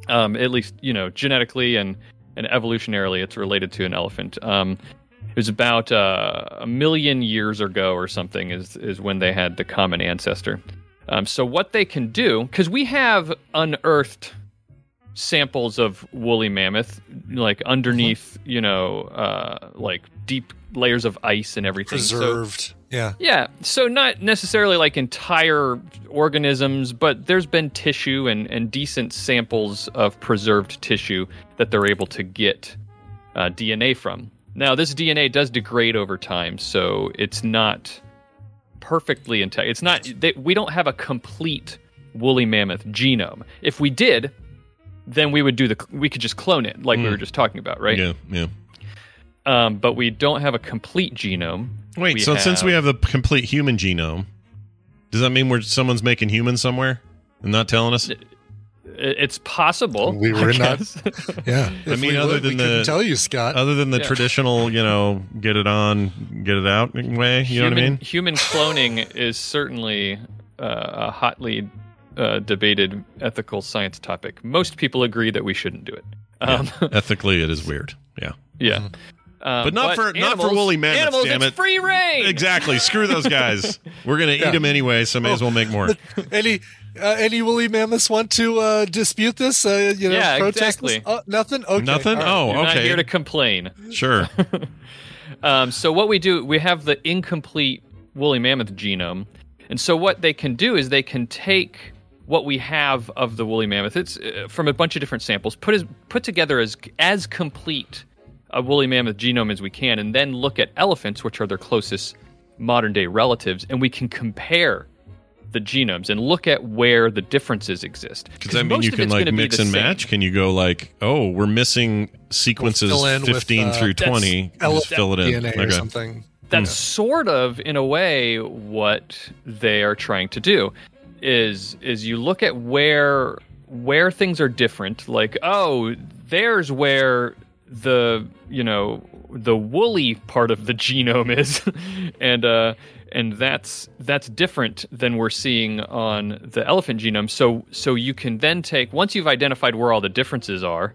Speaker 11: Um, at least you know genetically and and evolutionarily, it's related to an elephant. Um, it was about uh, a million years ago or something is is when they had the common ancestor. Um, so what they can do, because we have unearthed samples of woolly mammoth, like underneath, you know, uh, like deep layers of ice and everything. So-
Speaker 2: Preserved. yeah.
Speaker 11: yeah, so not necessarily like entire organisms, but there's been tissue and, and decent samples of preserved tissue that they're able to get uh, DNA from. Now, this DNA does degrade over time, so it's not perfectly intact. It's not, they, we don't have a complete woolly mammoth genome. If we did, then we would do the we could just clone it like we
Speaker 1: Mm.
Speaker 11: were just talking about, right?
Speaker 1: Yeah, yeah.
Speaker 11: Um, but we don't have a complete genome.
Speaker 1: Wait,
Speaker 11: We
Speaker 1: so since we have the complete human genome, does that mean we're someone's making humans somewhere and not telling us?
Speaker 11: it's possible.
Speaker 2: We
Speaker 11: I
Speaker 2: were not-
Speaker 11: guess.
Speaker 2: Yeah.
Speaker 1: I
Speaker 2: If
Speaker 1: mean,
Speaker 2: we
Speaker 1: other
Speaker 2: would,
Speaker 1: than
Speaker 2: we
Speaker 1: the
Speaker 2: tell you, Scott.
Speaker 1: other than the
Speaker 11: Yeah.
Speaker 1: traditional, you know, get it on, get it out way. You
Speaker 11: human,
Speaker 1: know what I mean?
Speaker 11: Human cloning is certainly uh, a hotly uh, debated ethical science topic. Most people agree that we shouldn't do it. Um,
Speaker 1: Ethically, it is weird. Yeah,
Speaker 11: yeah.
Speaker 2: Mm-hmm.
Speaker 11: Um,
Speaker 1: but not for not for woolly mammoths.
Speaker 11: Animals,
Speaker 1: damn
Speaker 11: it's
Speaker 1: it!
Speaker 11: free rein.
Speaker 1: Exactly. Screw those guys. We're gonna eat them anyway, so may as well make more.
Speaker 2: any uh, any woolly mammoths want to uh, dispute this? Uh, you know,
Speaker 11: Yeah,
Speaker 2: protest
Speaker 11: exactly.
Speaker 2: This? Uh, nothing. Okay.
Speaker 1: Nothing.
Speaker 2: all right.
Speaker 1: Oh,
Speaker 11: You're not
Speaker 1: okay.
Speaker 11: here to complain.
Speaker 1: Sure.
Speaker 11: Um, so what we do, we have the incomplete woolly mammoth genome, and so what they can do is they can take what we have of the woolly mammoth, it's uh, from a bunch of different samples, put as put together as as complete a woolly mammoth genome as we can, and then look at elephants, which are their closest modern day relatives, and we can compare the genomes and look at where the differences exist.
Speaker 1: Does that mean you can like mix
Speaker 11: the
Speaker 1: and
Speaker 11: same.
Speaker 1: match? Can you go like, oh, we're missing sequences
Speaker 2: fill in with,
Speaker 1: fifteen
Speaker 2: uh,
Speaker 1: through twenty? Just
Speaker 2: Elephant
Speaker 1: fill it in.
Speaker 2: DNA or something.
Speaker 11: that's sort of in a way what they are trying to do is is you look at where where things are different like oh there's where the you know the woolly part of the genome is and uh and that's that's different than we're seeing on the elephant genome so so you can then take once you've identified where all the differences are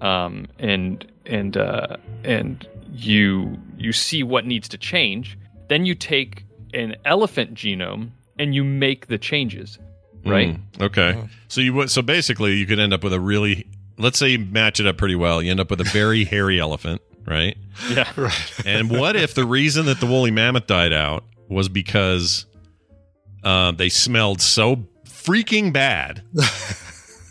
Speaker 11: um, and and uh, and you you see what needs to change. Then you take an elephant genome and you make the changes, right?
Speaker 1: Mm, okay. So you would so basically you could end up with a really let's say you match it up pretty well. You end up with a very hairy elephant, right?
Speaker 11: Yeah. Right.
Speaker 1: and what if the reason that the woolly mammoth died out was because uh, they smelled so freaking bad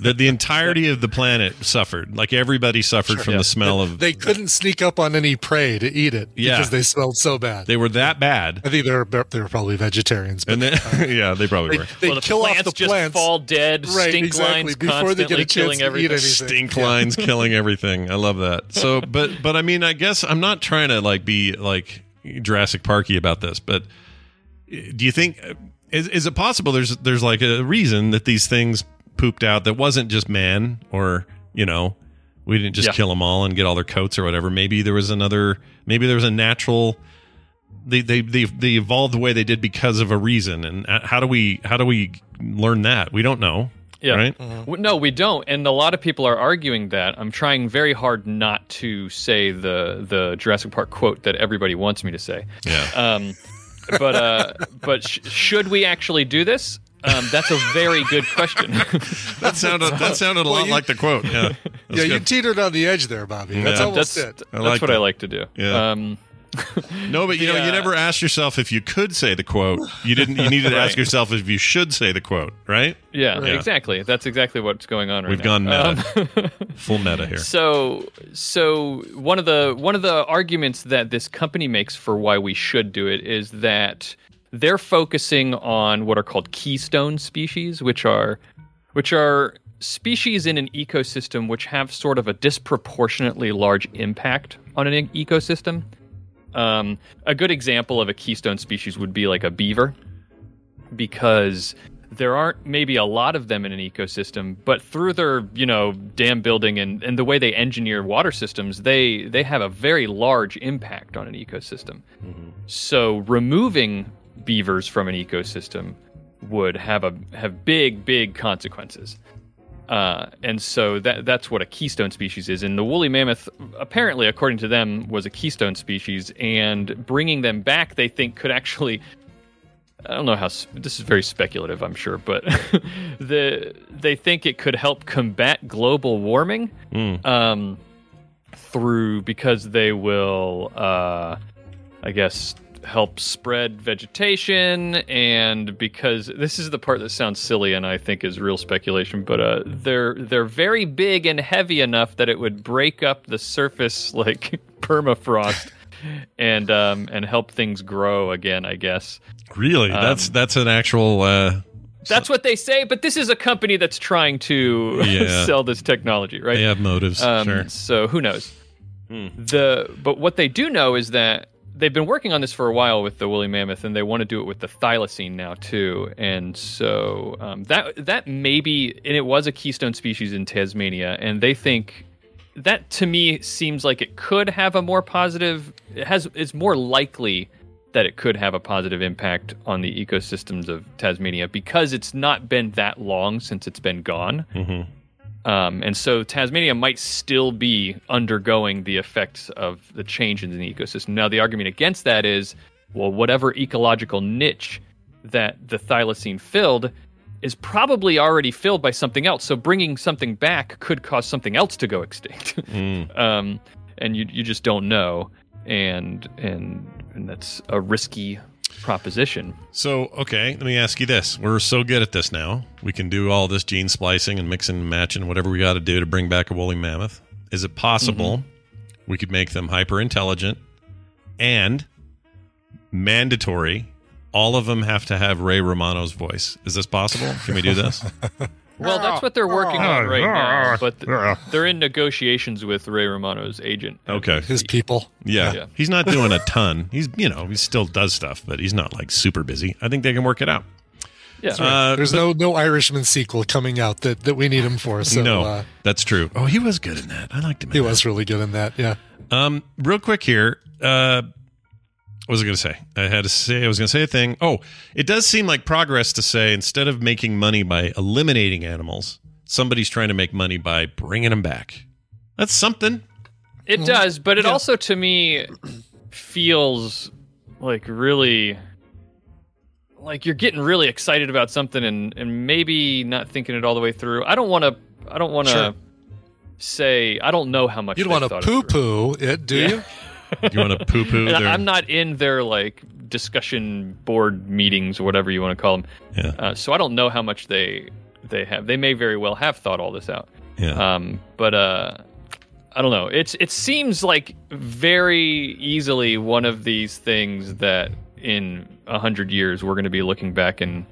Speaker 1: that the entirety of the planet suffered? Like everybody suffered from
Speaker 11: Yeah.
Speaker 1: the smell of.
Speaker 2: They couldn't sneak up on any prey to eat it
Speaker 1: Yeah.
Speaker 2: because they smelled so bad.
Speaker 1: They were that bad.
Speaker 2: I think they were they were probably vegetarians, but
Speaker 1: And then, uh, yeah, they probably
Speaker 2: they,
Speaker 1: were.
Speaker 2: they
Speaker 11: well, the
Speaker 2: kill off
Speaker 11: plants
Speaker 2: the
Speaker 11: just
Speaker 2: plants.
Speaker 11: fall dead.
Speaker 2: Right,
Speaker 11: stink
Speaker 2: exactly,
Speaker 11: lines
Speaker 2: before they get
Speaker 11: constantly
Speaker 2: a chance
Speaker 11: killing
Speaker 2: to eat
Speaker 11: everything.
Speaker 2: anything.
Speaker 1: stink
Speaker 2: Yeah.
Speaker 1: lines killing everything. I love that. So, but but I mean, I guess I'm not trying to like be like Jurassic Parky about this, but eh, do you think eh, is is it possible there's there's like a reason that these things pooped out that wasn't just man or you know we didn't just
Speaker 11: Yeah.
Speaker 1: kill them all and get all their coats or whatever. Maybe there was another. Maybe there was a natural. They, they they they evolved the way they did because of a reason, and uh, how do we how do we learn that? We don't know.
Speaker 11: Yeah.
Speaker 1: Right.
Speaker 11: W- No, we don't, and a lot of people are arguing that. I'm trying very hard not to say the the Jurassic Park quote that everybody wants me to say.
Speaker 1: Yeah.
Speaker 11: Um, but uh, but sh- should we actually do this? Um, that's a very good question.
Speaker 1: That sounded that sounded a
Speaker 2: Well,
Speaker 1: lot
Speaker 2: you-
Speaker 1: like the quote. Yeah, That's
Speaker 2: yeah, you teetered on the edge there, Bobby. That's
Speaker 1: Yeah.
Speaker 2: almost
Speaker 11: that's
Speaker 2: it.
Speaker 1: I
Speaker 11: that's
Speaker 1: like
Speaker 11: what I like to do.
Speaker 1: Yeah.
Speaker 11: Um,
Speaker 1: no, but you know, you never asked yourself if you could say the quote. You didn't. You needed to ask yourself if you should say the quote. Right?
Speaker 11: yeah,
Speaker 1: Yeah.
Speaker 11: exactly. That's exactly what's going on right now.
Speaker 1: We've
Speaker 11: now.
Speaker 1: gone meta.
Speaker 11: Um,
Speaker 1: Full meta here.
Speaker 11: So, so one of the one of the arguments that this company makes for why we should do it is that they're focusing on what are called keystone species, which are which are species in an ecosystem which have sort of a disproportionately large impact on an e- ecosystem. Um, a good example of a keystone species would be like a beaver, because there aren't maybe a lot of them in an ecosystem, but through their you know dam building and, and the way they engineer water systems, they they have a very large impact on an ecosystem. So removing beavers from an ecosystem would have a have big big consequences. Uh, and so that that's what a keystone species is. And the woolly mammoth, apparently, according to them, was a keystone species. And bringing them back, they think could actually. I don't know how this is very speculative, I'm sure, but the they think it could help combat global warming
Speaker 1: Mm.
Speaker 11: um, through because they will, uh, I guess, help spread vegetation, and because this is the part that sounds silly and I think is real speculation, but uh, they're they're very big and heavy enough that it would break up the surface like permafrost. And um and help things grow again, I guess.
Speaker 1: Really?
Speaker 11: Um,
Speaker 1: that's that's an actual uh,
Speaker 11: That's what they say, but this is a company that's trying to
Speaker 1: Yeah.
Speaker 11: sell this technology, right?
Speaker 1: They have motives.
Speaker 11: Um,
Speaker 1: sure.
Speaker 11: So who knows?
Speaker 1: Hmm.
Speaker 11: The but what they do know is that they've been working on this for a while with the woolly mammoth, and they want to do it with the thylacine now too. And so um, that that maybe and it was a keystone species in Tasmania, and they think that to me seems like it could have a more positive. It has it's more likely that it could have a positive impact on the ecosystems of Tasmania because it's not been that long since it's been gone.
Speaker 1: Mhm.
Speaker 11: Um, and so Tasmania might still be undergoing the effects of the changes in the ecosystem. Now, the argument against that is, well, whatever ecological niche that the thylacine filled is probably already filled by something else. So bringing something back could cause something else to go extinct.
Speaker 1: Mm.
Speaker 11: um, and you you just don't know, and and and that's a risky proposition.
Speaker 1: So, okay, let me ask you this. We're so good at this now. We can do all this gene splicing and mixing and matching, whatever we got to do to bring back a woolly mammoth. Is it possible
Speaker 11: Mm-hmm.
Speaker 1: we could make them hyper intelligent and mandatory? All of them have to have Ray Romano's voice. Is this possible? Can we do this?
Speaker 11: Well, that's what they're working on right now, but th- they're in negotiations with Ray Romano's agent.
Speaker 1: Okay.
Speaker 2: His people.
Speaker 1: Yeah.
Speaker 11: Yeah.
Speaker 1: He's not doing a ton. He's, you know, he still does stuff, but he's not like super busy. I think they can work it out.
Speaker 11: Yeah.
Speaker 1: Uh,
Speaker 2: There's no no Irishman sequel coming out that, that we need him for. So
Speaker 1: no,
Speaker 2: uh,
Speaker 1: that's true. Oh, he was good in that. I liked him. In
Speaker 2: he
Speaker 1: that.
Speaker 2: was really good in that. Yeah.
Speaker 1: Um, real quick here. Uh, what was I going to say? I had to say. I was going to say a thing. Oh, it does seem like progress to say instead of making money by eliminating animals, somebody's trying to make money by bringing them back. That's something.
Speaker 11: It does, but it also to me feels like really like you're getting really excited about something and and maybe not thinking it all the way through. I don't want to I don't want to
Speaker 2: Sure.
Speaker 11: say I don't know how much
Speaker 2: You'd want to
Speaker 11: thought it
Speaker 2: poo poo it, do
Speaker 11: Yeah.
Speaker 2: you?
Speaker 1: You want to poo poo?
Speaker 11: I'm not in their like discussion board meetings or whatever you want to call them.
Speaker 1: Yeah.
Speaker 11: Uh, so I don't know how much they they have. They may very well have thought all this out.
Speaker 1: Yeah.
Speaker 11: Um, but uh, I don't know. It's it seems like very easily one of these things that in a hundred years we're going to be looking back and.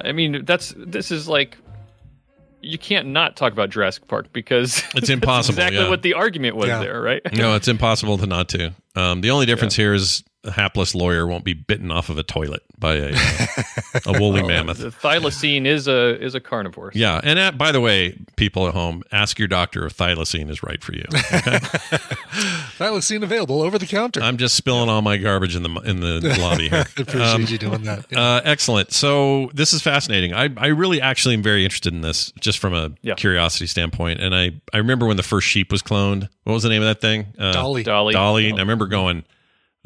Speaker 11: I mean, that's this is like. You can't not talk about Jurassic Park because
Speaker 1: It's
Speaker 11: that's
Speaker 1: impossible,
Speaker 11: exactly
Speaker 1: yeah.
Speaker 11: what the argument was
Speaker 2: Yeah.
Speaker 11: there, right?
Speaker 1: no, it's impossible to not to. Um, the only difference here is a hapless lawyer won't be bitten off of a toilet by a, uh, a woolly mammoth.
Speaker 11: The thylacine is a is a carnivore.
Speaker 1: Yeah, and uh, by the way, people at home, ask your doctor if thylacine is right for you. Okay?
Speaker 2: Thylacine available over the counter.
Speaker 1: I'm just spilling all my garbage in the in the lobby here.
Speaker 2: Appreciate
Speaker 1: Um,
Speaker 2: you doing that. Yeah.
Speaker 1: Uh, excellent. So this is fascinating. I, I really actually am very interested in this, just from a
Speaker 11: Yeah.
Speaker 1: curiosity standpoint. And I, I remember when the first sheep was cloned. What was the name of that thing? Uh,
Speaker 2: Dolly.
Speaker 11: Dolly.
Speaker 1: Dolly. And I remember going,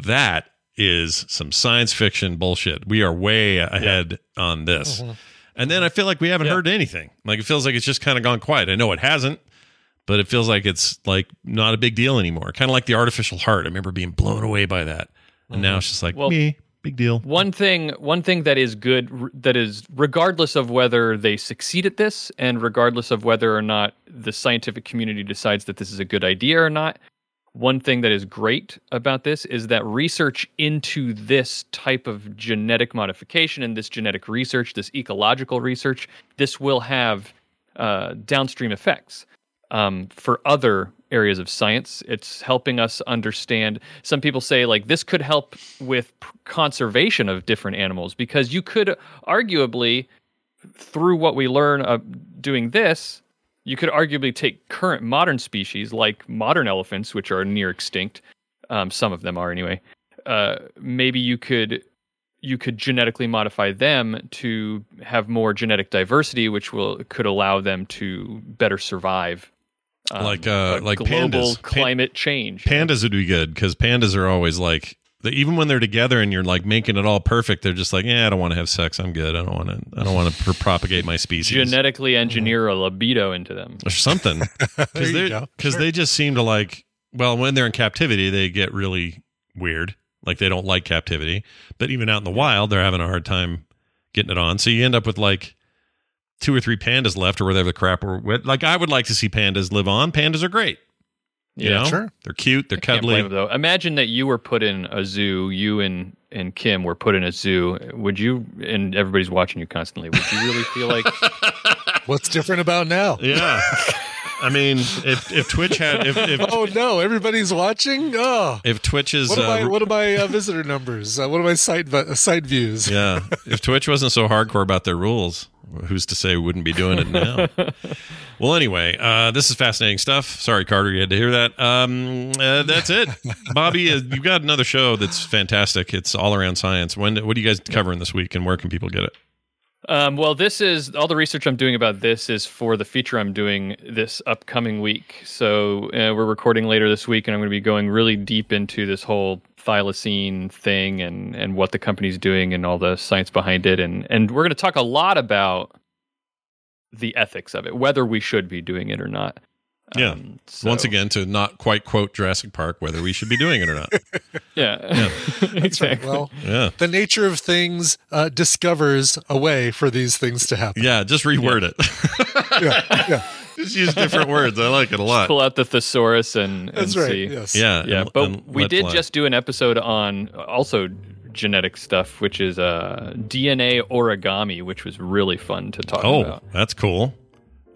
Speaker 1: that is some science fiction bullshit. We are way ahead on this. Mm-hmm. And then I feel like we haven't
Speaker 11: Yeah.
Speaker 1: heard anything. Like it feels like it's just kind of gone quiet. I know it hasn't, but it feels like it's like not a big deal anymore. Kind of like the artificial heart. I remember being blown away by that. And now mm-hmm. it's just like,
Speaker 11: Well-
Speaker 1: me, big deal.
Speaker 11: One thing, one thing that is good, that is regardless of whether they succeed at this, and regardless of whether or not the scientific community decides that this is a good idea or not, one thing that is great about this is that research into this type of genetic modification and this genetic research, this ecological research, this will have uh, downstream effects um, for other areas of science. It's helping us understand. Some people say, like, this could help with conservation of different animals because you could arguably, through what we learn uh, doing this, you could arguably take current modern species like modern elephants, which are near extinct. Um, some of them are anyway. Uh, maybe you could you could genetically modify them to have more genetic diversity, which will could allow them to better survive. um,
Speaker 1: Like, uh, like
Speaker 11: global
Speaker 1: pandas. Pan-
Speaker 11: climate change.
Speaker 1: Pandas would be good because pandas are always like, the, even when they're together and you're like making it all perfect, they're just like, yeah, I don't want to have sex. I'm good. I don't want to. I don't want to pr- propagate my species
Speaker 11: genetically engineer a libido into them.
Speaker 1: or something. Because
Speaker 2: you
Speaker 1: they
Speaker 2: go.
Speaker 1: because they just seem to like. Well, when they're in captivity, they get really weird. Like they don't like captivity, but even out in the wild, they're having a hard time getting it on. So you end up with like two or three pandas left, or whatever the crap. Or like I would like to see pandas live on. Pandas are great. You
Speaker 11: Yeah,
Speaker 1: know,
Speaker 2: sure.
Speaker 1: they're cute, they're
Speaker 11: Can't
Speaker 1: cuddly.
Speaker 11: blame 'em, though. Imagine that you were put in a zoo. You and and Kim were put in a zoo. Would you? And everybody's watching you constantly. Would you really feel like?
Speaker 2: What's different about now?
Speaker 1: Yeah. I mean, if if Twitch had if if,
Speaker 2: Oh no, everybody's watching. Oh,
Speaker 1: if Twitch's
Speaker 2: what are my
Speaker 1: uh,
Speaker 2: what are my uh, visitor numbers? Uh, what are my site site views?
Speaker 1: yeah, if Twitch wasn't so hardcore about their rules, who's to say we wouldn't be doing it now? well, anyway, uh, this is fascinating stuff. Sorry, Carter, you had to hear that. Um, uh, that's it, Bobby. Uh, you've got another show that's fantastic. It's all around science. When what are you guys covering this week, and where can people get it?
Speaker 11: Um, well, this is all the research I'm doing about this is for the feature I'm doing this upcoming week. So uh, we're recording later this week, and I'm going to be going really deep into this whole thylacine thing and and what the company's doing and all the science behind it, and and we're going to talk a lot about the ethics of it, whether we should be doing it or not.
Speaker 1: Yeah.
Speaker 11: Um, so-
Speaker 1: Once again, to not quite quote Jurassic Park, whether we should be doing it or not.
Speaker 11: yeah, yeah. exactly.
Speaker 2: Well,
Speaker 1: Yeah.
Speaker 2: the nature of things uh, discovers a way for these things to happen.
Speaker 1: Yeah, just reword it.
Speaker 2: Yeah, yeah.
Speaker 1: Just use different words. I like it a lot.
Speaker 11: Pull out the thesaurus and, and
Speaker 2: That's right,
Speaker 11: see.
Speaker 2: yes.
Speaker 1: Yeah,
Speaker 11: yeah.
Speaker 1: and-
Speaker 11: but
Speaker 1: and
Speaker 11: we did
Speaker 1: fly.
Speaker 11: just do an episode on also genetic stuff, which is uh, DNA origami, which was really fun to talk
Speaker 1: Oh,
Speaker 11: about.
Speaker 1: that's cool.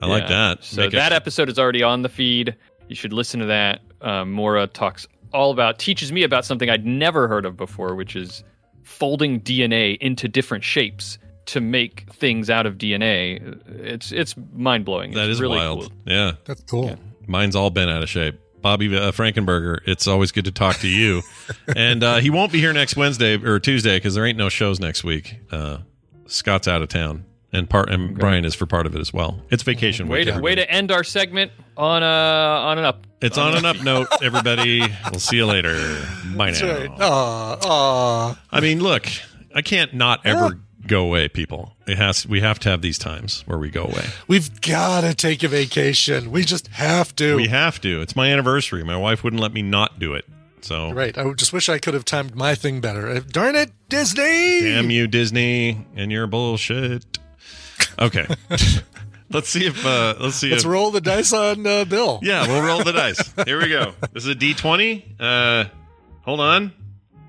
Speaker 1: I like that.
Speaker 11: So
Speaker 1: Make it-
Speaker 11: that episode is already on the feed. You should listen to that. Um, Mora talks all about, teaches me about something I'd never heard of before, which is folding DNA into different shapes to make things out of DNA. It's it's mind blowing.
Speaker 1: that
Speaker 11: it's
Speaker 1: is
Speaker 11: really
Speaker 1: wild.
Speaker 11: Cool.
Speaker 1: Yeah,
Speaker 2: That's cool.
Speaker 1: mine's all been out of shape. Bobby uh, Frankenberger, it's always good to talk to you. and uh, he won't be here next Wednesday or Tuesday because there ain't no shows next week. Uh, Scott's out of town, and part and Brian is for part of it as well. It's vacation
Speaker 11: Way
Speaker 1: week.
Speaker 11: to, way to end our segment on a on an up.
Speaker 1: It's on an up note, everybody. we'll see you later. Bye
Speaker 2: That's
Speaker 1: now.
Speaker 2: right. Aw, aw.
Speaker 1: I mean, look, I can't not ever go away, people. It has. We have to have these times where we go away.
Speaker 2: We've got to take a vacation. We just have to.
Speaker 1: We have to. It's my anniversary. My wife wouldn't let me not do it. So
Speaker 2: Right. I just wish I could have timed my thing better. Uh, Darn it, Disney!
Speaker 1: damn you, Disney, and your bullshit. Okay, let's see if uh, let's see
Speaker 2: Let's
Speaker 1: if
Speaker 2: roll the dice on uh, Bill.
Speaker 1: yeah, we'll roll the dice. Here we go. This is a D twenty. Uh, hold on.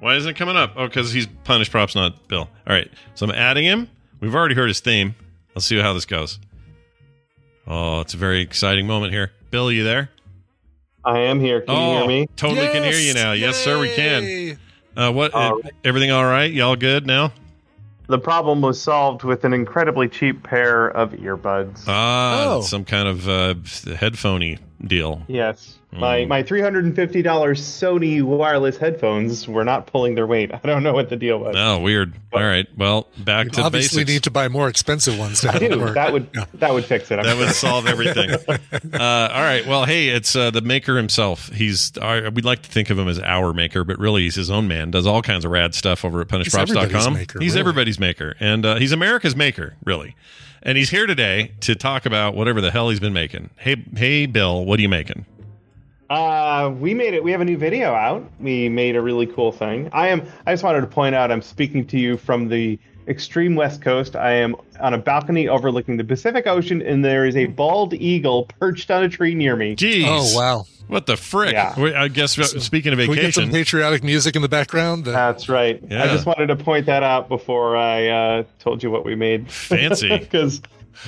Speaker 1: Why isn't it coming up? Oh, because he's punished props, not Bill. All right, so I'm adding him. We've already heard his theme. Let's see how this goes. Oh, it's a very exciting moment here. Bill, you there?
Speaker 9: I am here. Can you hear me?
Speaker 1: Totally can hear you now. Yes, sir, we can. Uh, what?
Speaker 9: All
Speaker 1: uh, everything all right? Y'all good now?
Speaker 9: The problem was solved with an incredibly cheap pair of earbuds.
Speaker 1: Ah,
Speaker 2: Oh.
Speaker 1: some kind of uh, headphoney deal.
Speaker 9: yes. My
Speaker 1: Mm.
Speaker 9: my three hundred and fifty dollars Sony wireless headphones were not pulling their weight. I don't know what the deal was.
Speaker 1: Oh, weird. All right. Well, back to
Speaker 2: Obviously,
Speaker 1: basics.
Speaker 2: need to buy more expensive ones to
Speaker 9: I do.
Speaker 2: work.
Speaker 9: That would that would fix it. I'm
Speaker 1: that would solve everything. uh, all right. Well, hey, it's uh, the maker himself. He's our, we'd like to think of him as our maker, but really he's his own man. Does all kinds of rad stuff over at
Speaker 2: He's everybody's
Speaker 1: punishedprops.com.
Speaker 2: maker,
Speaker 1: he's
Speaker 2: really.
Speaker 1: everybody's maker, and uh, he's America's maker, really. And he's here today to talk about whatever the hell he's been making. Hey, hey, Bill, what are you making?
Speaker 9: Uh, we made it. We have a new video out. We made a really cool thing. I am. I just wanted to point out. I'm speaking to you from the extreme west coast. I am on a balcony overlooking the Pacific Ocean, and there is a bald eagle perched on a tree near me.
Speaker 1: Jeez.
Speaker 2: Oh, wow.
Speaker 1: What the frick?
Speaker 9: Yeah.
Speaker 1: Wait, I guess uh, speaking of
Speaker 2: Can we get some patriotic music in the background? The-
Speaker 9: That's right.
Speaker 1: Yeah.
Speaker 9: I just wanted to point that out before I uh, told you what we made.
Speaker 1: Fancy.
Speaker 9: because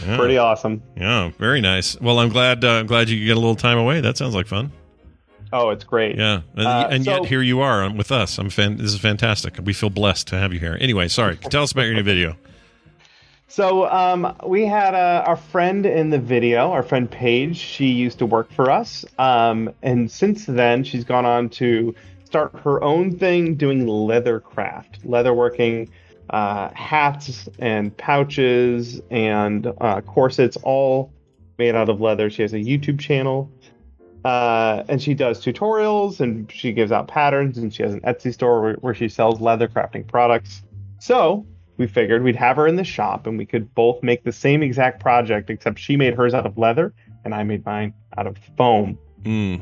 Speaker 1: Yeah.
Speaker 9: pretty awesome.
Speaker 1: yeah, very nice. Well, I'm glad. Uh, I'm glad you could get a little time away. That sounds like fun.
Speaker 9: Oh, it's great.
Speaker 1: Yeah, and,
Speaker 9: Uh,
Speaker 1: and yet
Speaker 9: so-
Speaker 1: here you are with us. I'm fan- This is fantastic. We feel blessed to have you here. Anyway, sorry. Tell us about your new video.
Speaker 9: So um, we had a, our friend in the video, our friend Paige. She used to work for us, um, and since then she's gone on to start her own thing, doing leather craft, leatherworking, uh, hats and pouches and uh, corsets, all made out of leather. She has a YouTube channel. Uh, and she does tutorials and she gives out patterns and she has an Etsy store where, where she sells leather crafting products. So we figured we'd have her in the shop and we could both make the same exact project, except she made hers out of leather and I made mine out of foam.
Speaker 1: Mm.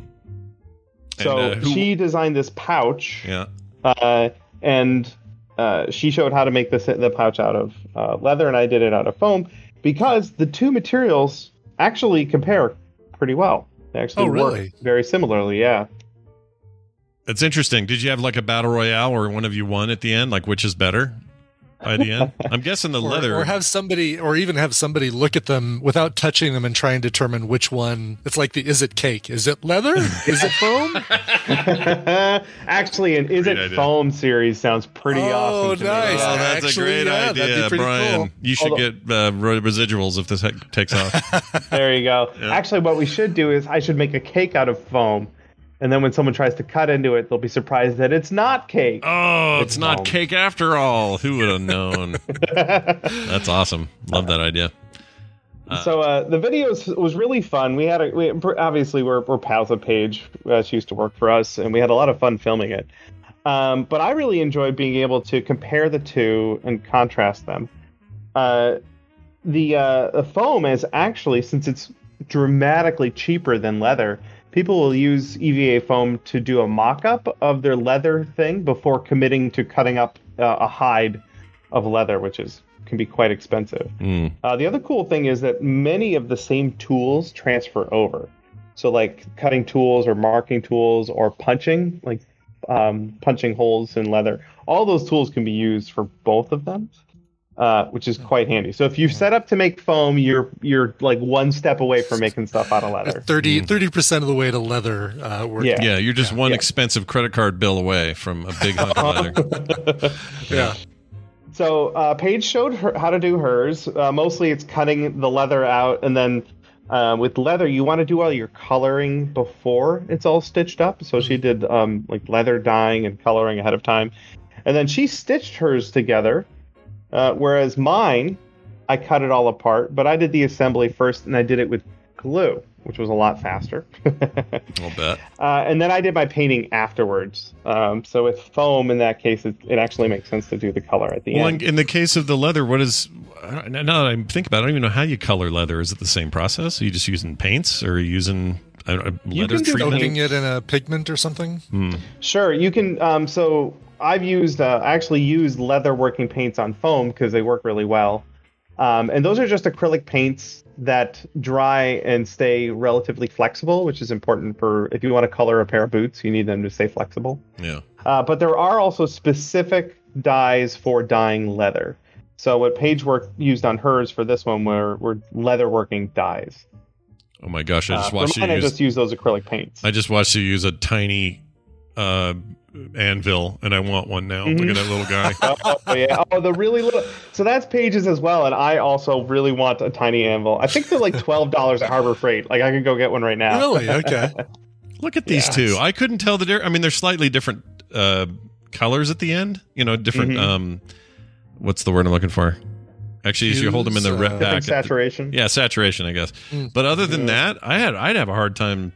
Speaker 9: So
Speaker 1: And, uh, who-
Speaker 9: she designed this pouch,
Speaker 1: Yeah.
Speaker 9: uh, and uh, she showed how to make this the pouch out of uh, leather, and I did it out of foam because the two materials actually compare pretty well. They actually
Speaker 2: Oh,
Speaker 9: work
Speaker 2: really?
Speaker 9: very similarly. Yeah.
Speaker 1: It's interesting. Did you have like a battle royale where one of you won at the end? Like which is better by the end? I'm guessing the
Speaker 2: Or,
Speaker 1: leather.
Speaker 2: or have somebody, or even have somebody look at them without touching them and try and determine which one. It's like the is it cake? Is it leather? is it foam?
Speaker 9: Actually, an Is
Speaker 1: Great
Speaker 9: It
Speaker 1: idea.
Speaker 9: Foam series sounds pretty
Speaker 2: Oh,
Speaker 9: awesome. to me.
Speaker 2: nice.
Speaker 1: Oh, that's
Speaker 2: Actually,
Speaker 1: a great
Speaker 2: yeah, that'd be
Speaker 1: idea,
Speaker 2: pretty
Speaker 1: Brian.
Speaker 2: cool.
Speaker 1: You should
Speaker 9: Although-
Speaker 1: get uh, residuals if this takes off.
Speaker 9: There you go.
Speaker 1: Yeah.
Speaker 9: Actually, what we should do is I should make a cake out of foam. And then when someone tries to cut into it, they'll be surprised that it's not cake.
Speaker 1: Oh, it's,
Speaker 9: It's
Speaker 1: not
Speaker 9: foam.
Speaker 1: cake after all. Who would have known? That's awesome. Love that idea.
Speaker 9: so uh, the videos was really fun. We had a we, obviously we're, we're pals with Paige. Uh, she used to work for us, and we had a lot of fun filming it. Um, but I really enjoyed being able to compare the two and contrast them. Uh, the uh, the foam is actually since it's dramatically cheaper than leather. People will use EVA foam to do a mock-up of their leather thing before committing to cutting up uh, a hide of leather, which is can be quite expensive.
Speaker 1: Mm.
Speaker 9: Uh, the other cool thing is that many of the same tools transfer over. So, like cutting tools or marking tools or punching, like um, punching holes in leather, all those tools can be used for both of them, uh, which is quite handy. So, if you set up to make foam, you're you're like one step away from making stuff out of leather.
Speaker 2: 30 percent of the way to leather. Uh, work.
Speaker 9: Yeah.
Speaker 1: Yeah, you're just one
Speaker 9: yeah.
Speaker 1: expensive credit card bill away from a big hunk of leather.
Speaker 2: yeah.
Speaker 9: So uh, Paige showed her how to do hers. Uh, mostly, it's cutting the leather out, and then uh, with leather, you want to do all your coloring before it's all stitched up. So she did um, like leather dyeing and coloring ahead of time, and then she stitched hers together. Uh, whereas mine, I cut it all apart, but I did the assembly first, and I did it with glue, which was a lot faster.
Speaker 1: I'll bet.
Speaker 9: Uh, and then I did my painting afterwards. Um, so with foam, in that case, it, it actually makes sense to do the color at the
Speaker 1: Well,
Speaker 9: end.
Speaker 1: in, in the case of the leather, what is now that I think about it, I don't even know how you color leather. Is it the same process? Are you just using paints or are you using uh, uh,
Speaker 9: You
Speaker 1: leather
Speaker 9: can do
Speaker 1: treatment?
Speaker 2: Soaking it in a pigment or something.
Speaker 1: Hmm.
Speaker 9: Sure, you can. Um, so I've used, uh, I actually used leather working paints on foam because they work really well. Um, and those are just acrylic paints that dry and stay relatively flexible, which is important for if you want to color a pair of boots, you need them to stay flexible.
Speaker 1: Yeah.
Speaker 9: Uh, but there are also specific dyes for dyeing leather. So what Paige work used on hers for this one were, were leather working dyes.
Speaker 1: Oh my gosh! I
Speaker 9: Uh,
Speaker 1: just
Speaker 9: for
Speaker 1: watched you
Speaker 9: I just use those acrylic paints.
Speaker 1: I just watched you use a tiny uh, anvil, and I want one now.
Speaker 9: Mhm.
Speaker 1: Look at that little guy.
Speaker 9: oh yeah. Oh, the really little. So that's Paige's as well, and I also really want a tiny anvil. I think they're like twelve dollars at Harbor Freight. Like I could go get one right now.
Speaker 2: Really? Okay.
Speaker 1: Look at these
Speaker 9: Yeah.
Speaker 1: two. I couldn't tell the difference. I mean, they're slightly different uh, colors at the end. You know, different.
Speaker 9: Mhm.
Speaker 1: Um, what's the word I'm looking for? Actually, as you hold them in the
Speaker 2: Hues,
Speaker 1: red
Speaker 2: uh,
Speaker 1: back.
Speaker 9: Different
Speaker 1: the-
Speaker 9: saturation.
Speaker 1: yeah, saturation, I guess.
Speaker 2: Mm.
Speaker 1: But other than that, I had I'd have a hard time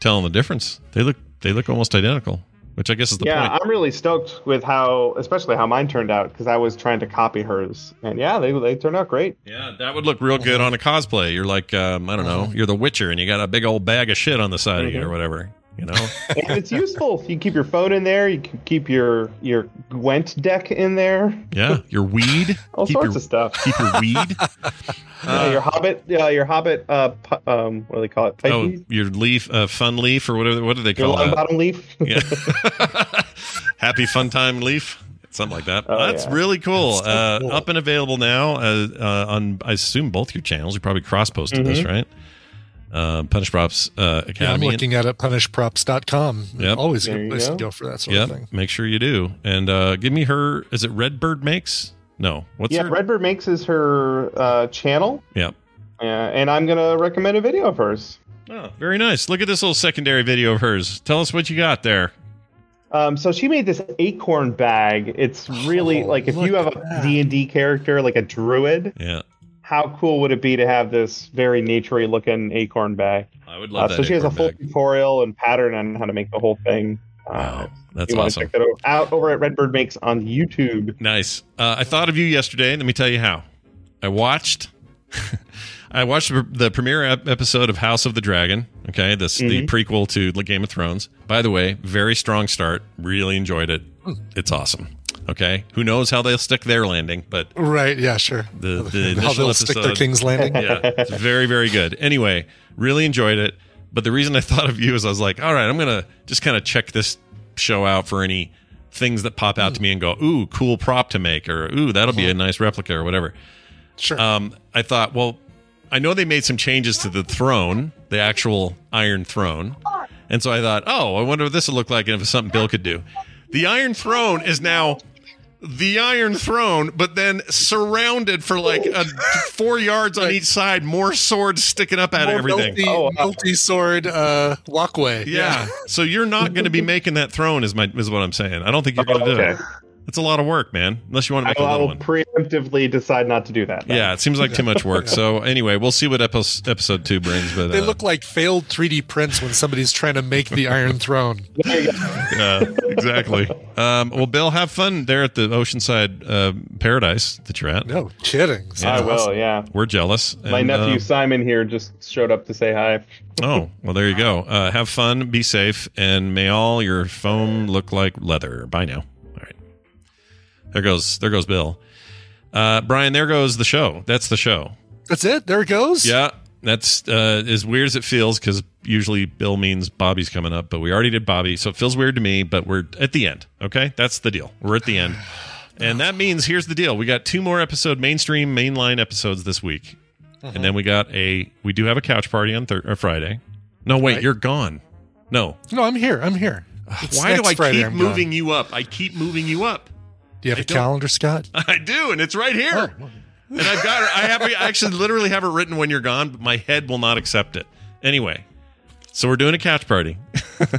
Speaker 1: telling the difference. They look they look almost identical, which I guess is the
Speaker 9: yeah,
Speaker 1: point.
Speaker 9: I'm really stoked with how, especially how mine turned out, because I was trying to copy hers, and yeah, they they turned out great.
Speaker 1: Yeah, that would look real good on a cosplay. You're like, um, I don't know, you're the Witcher, and you got a big old bag of shit on the side of you or whatever. You know,
Speaker 9: and it's useful. if You keep your phone in there. You can keep your your Gwent deck in there.
Speaker 1: yeah, your weed,
Speaker 9: All
Speaker 1: keep
Speaker 9: sorts
Speaker 1: your
Speaker 9: of stuff.
Speaker 1: keep your weed.
Speaker 9: Yeah, your Hobbit, yeah, your Hobbit. Uh, pu- um, what do they call it? Pipe
Speaker 1: Oh, your leaf, uh, fun leaf, or whatever. What do they call
Speaker 9: it
Speaker 1: that?
Speaker 9: bottom leaf.
Speaker 1: Yeah, happy fun time leaf, something like that.
Speaker 9: Oh,
Speaker 1: That's
Speaker 9: yeah.
Speaker 1: really cool.
Speaker 2: That's so
Speaker 1: uh. Up and available now uh, uh, on, I assume both your channels. You probably cross posted this,
Speaker 9: Mhm.
Speaker 1: right? Uh, Punished Props uh,
Speaker 2: Yeah, I'm
Speaker 1: Academy.
Speaker 2: looking at it punishedprops.com.
Speaker 1: Yep.
Speaker 2: Always a
Speaker 9: There
Speaker 2: good
Speaker 9: you
Speaker 2: place
Speaker 9: go.
Speaker 2: to go for that sort
Speaker 1: Yep,
Speaker 2: of thing.
Speaker 1: make sure you do. And uh, give me her. Is it Redbird Makes? No, what's
Speaker 9: yeah,
Speaker 1: her?
Speaker 9: Redbird makes is her uh, channel,
Speaker 1: Yep.
Speaker 9: uh, and I'm gonna recommend a video of hers.
Speaker 1: Oh, very nice. Look at this little secondary video of hers. Tell us what you got there.
Speaker 9: Um, so she made this acorn bag. It's really
Speaker 2: Oh,
Speaker 9: like if you have
Speaker 2: at
Speaker 9: a. D and D character, like a druid,
Speaker 1: Yeah,
Speaker 9: how cool would it be to have this very naturey looking acorn bag?
Speaker 1: I would
Speaker 9: Uh,
Speaker 1: love that.
Speaker 9: so she has a full
Speaker 1: bag.
Speaker 9: tutorial and pattern on how to make the whole thing. Uh,
Speaker 1: Wow, that's
Speaker 9: you want to
Speaker 1: awesome.
Speaker 9: check that out over at Redbird Makes on YouTube.
Speaker 1: Nice. Uh, I thought of you yesterday. Let me tell you how. I watched. I watched the premiere episode of House of the Dragon. Okay, this the
Speaker 9: Mhm.
Speaker 1: prequel to the Game of Thrones. By the way, very strong start. Really enjoyed it. It's awesome. Okay, who knows how they'll stick their landing, but
Speaker 2: Right. Yeah, sure.
Speaker 1: the the
Speaker 2: How
Speaker 1: initial
Speaker 2: they'll stick their
Speaker 1: episode-
Speaker 2: King's Landing.
Speaker 1: yeah, it's very very good. Anyway, really enjoyed it. But the reason I thought of you is I was like, all right, I'm gonna just kind of check this show out for any things that pop out to me and go, ooh, cool prop to make, or ooh, that'll be a nice replica or whatever.
Speaker 2: Sure.
Speaker 1: Um, I thought, well, I know they made some changes to the throne, the actual Iron Throne, and so I thought, oh, I wonder what this would look like and if it's something Bill could do. The Iron Throne is now the Iron Throne, but then surrounded for like a, four yards on each side, more swords sticking up at
Speaker 2: More
Speaker 1: everything.
Speaker 2: Multi, multi-sword uh, walkway.
Speaker 1: Yeah. So you're not going to be making that throne, is my is what I'm saying. I don't think you're going to do
Speaker 9: Okay.
Speaker 1: it. It's a lot of work, man. Unless you want to make a
Speaker 9: will, I
Speaker 1: little
Speaker 9: will
Speaker 1: one.
Speaker 9: preemptively decide not to do that.
Speaker 1: Yeah, it seems like too much work. So anyway, we'll see what epi- episode two brings. But
Speaker 2: They
Speaker 1: uh,
Speaker 2: look like failed 3D prints when somebody's trying to make the Iron Throne.
Speaker 1: yeah, exactly. Um, well, Bill, have fun there at the Oceanside uh, Paradise that you're at.
Speaker 2: No kidding.
Speaker 9: I will. Yeah.
Speaker 1: We're jealous.
Speaker 9: My
Speaker 1: And,
Speaker 9: nephew
Speaker 1: uh,
Speaker 9: Simon here just showed up to say hi.
Speaker 1: oh, well, there you go. Uh, have fun, be safe, and may all your foam look like leather. Bye now. There goes there goes Bill. Uh, Brian, there goes the show. That's the show.
Speaker 2: That's it. There it goes.
Speaker 1: Yeah, that's uh, as weird as it feels because usually Bill means Bobby's coming up, but we already did Bobby, so it feels weird to me. But we're at the end. Okay, that's the deal. We're at the end, and that means here's the deal: we got two more episode mainstream mainline episodes this week, and then we got a we do have a couch party on thir- or Friday. No, wait,
Speaker 2: Right.
Speaker 1: you're gone. No,
Speaker 2: No, I'm here. I'm here. It's
Speaker 1: why do I
Speaker 2: Friday
Speaker 1: keep
Speaker 2: I'm
Speaker 1: moving
Speaker 2: gone.
Speaker 1: you up? I keep moving you up.
Speaker 2: Do you have
Speaker 1: I
Speaker 2: a
Speaker 1: don't-
Speaker 2: calendar, Scott?
Speaker 1: I do, and it's right here.
Speaker 2: Oh.
Speaker 1: And I've got I have I actually literally have it written when you're gone, but my head will not accept it. Anyway, so we're doing a catch party.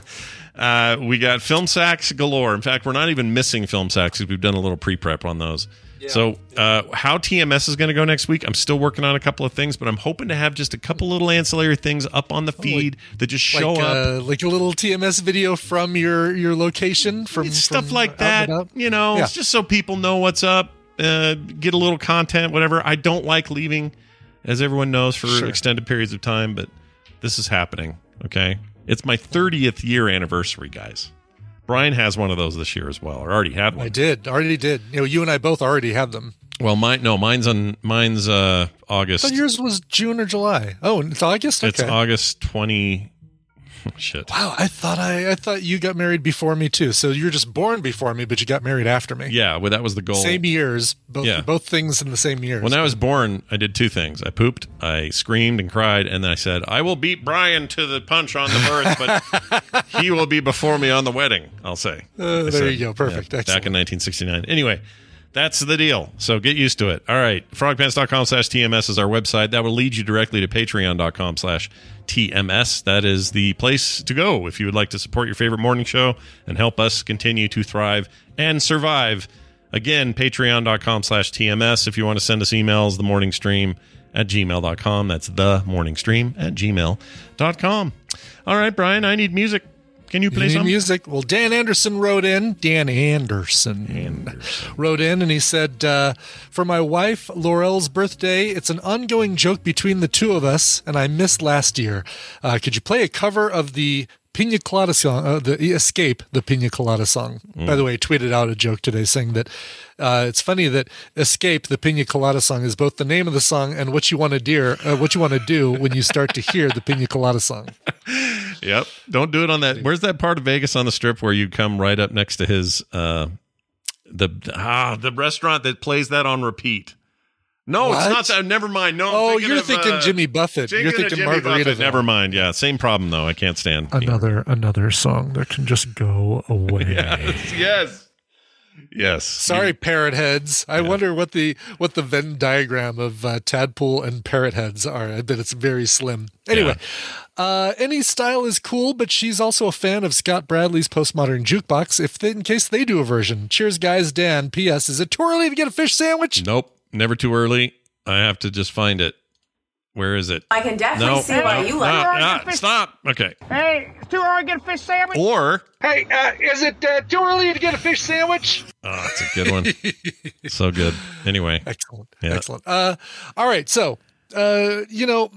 Speaker 1: uh, we got film sacks galore. In fact, we're not even missing film sacks because we've done a little pre prep on those. So, uh, how TMS is going to go next week? I'm still working on a couple of things, but I'm hoping to have just a couple little ancillary things up on the feed that just show
Speaker 2: like,
Speaker 1: up.
Speaker 2: Uh, like a little TMS video from your your location from
Speaker 1: It's stuff
Speaker 2: from
Speaker 1: like that. You know,
Speaker 2: Yeah.
Speaker 1: it's just so people know what's up, uh, get a little content, whatever. I don't like leaving, as everyone knows, for
Speaker 2: Sure.
Speaker 1: extended periods of time, but this is happening. Okay, it's my 30th year anniversary, guys. Brian has one of those this year as well, or already had one.
Speaker 2: I did already did. You know, you and I both already have them.
Speaker 1: Well, mine no, mine's on mine's uh August.
Speaker 2: But yours was June or July. Oh, it's August. Okay.
Speaker 1: It's August 20. Shit.
Speaker 2: Wow, I thought I I thought you got married before me too. So you're just born before me, but you got married after me.
Speaker 1: Yeah, well, that was the goal.
Speaker 2: Same years, both
Speaker 1: Yeah.
Speaker 2: both things in the same years.
Speaker 1: When I was born, I did two things. I pooped, I screamed and cried, and then I said, I will beat Brian to the punch on the birth, but he will be before me on the wedding, I'll say.
Speaker 2: Uh, there
Speaker 1: said.
Speaker 2: you go. Perfect.
Speaker 1: Yeah, back in 1969. Anyway, that's the deal. So get used to it. All right. Frogpants.com slash TMS is our website. That will lead you directly to patreon.com slash TMS. That is the place to go if you would like to support your favorite morning show and help us continue to thrive and survive. Again, patreon.com slash TMS. If you want to send us emails, the morning stream at gmail.com. That's the morning stream at gmail.com. All right, Brian, I need music. Can you play
Speaker 2: need
Speaker 1: some?
Speaker 2: music. Well, Dan Anderson wrote in. Dan Anderson, wrote in, and he said, uh, "For my wife Laurel's birthday, it's an ongoing joke between the two of us, and I missed last year. Uh, could you play a cover of the Pina Colada song, uh, the Escape, the Pina Colada song? By the way, I tweeted out a joke today saying that uh, it's funny that Escape, the Pina Colada song, is both the name of the song and what you want to do, uh, what you want to do when you start to hear the Pina Colada song."
Speaker 1: Yep. Don't do it on that. Where's that part of Vegas on the strip where you come right up next to his uh the ah the restaurant that plays that on repeat? No, it's not that. Never mind. No,
Speaker 2: Oh,
Speaker 1: thinking
Speaker 2: you're
Speaker 1: of,
Speaker 2: thinking
Speaker 1: uh,
Speaker 2: Jimmy Buffett. You're
Speaker 1: thinking
Speaker 2: Margarita.
Speaker 1: Never mind. Yeah, same problem though. I can't stand.
Speaker 2: Another another song that can just go away.
Speaker 1: Yes. Yes. Yes.
Speaker 2: Sorry, parrot heads. I wonder what the what the Venn diagram of uh, tadpole and parrot heads are. I bet it's very slim. Anyway, uh, any style is cool, but she's also a fan of Scott Bradlee's postmodern jukebox. If they, in case they do a version. Cheers, guys. Dan. P.S. Is it too early to get a fish sandwich?
Speaker 1: Nope. Never too early. I have to just find it. Where is it?
Speaker 10: I can definitely
Speaker 1: No,
Speaker 10: see why
Speaker 1: no,
Speaker 10: you
Speaker 1: no,
Speaker 10: like
Speaker 1: no, Stop. Okay.
Speaker 12: Hey, it's too early to get a fish sandwich.
Speaker 1: Or
Speaker 12: Hey, uh, is it uh, too early to get a fish sandwich?
Speaker 1: oh, that's a good one. so good. Anyway.
Speaker 2: Excellent.
Speaker 1: Yeah.
Speaker 2: Excellent. Uh, all right. So, uh, you know,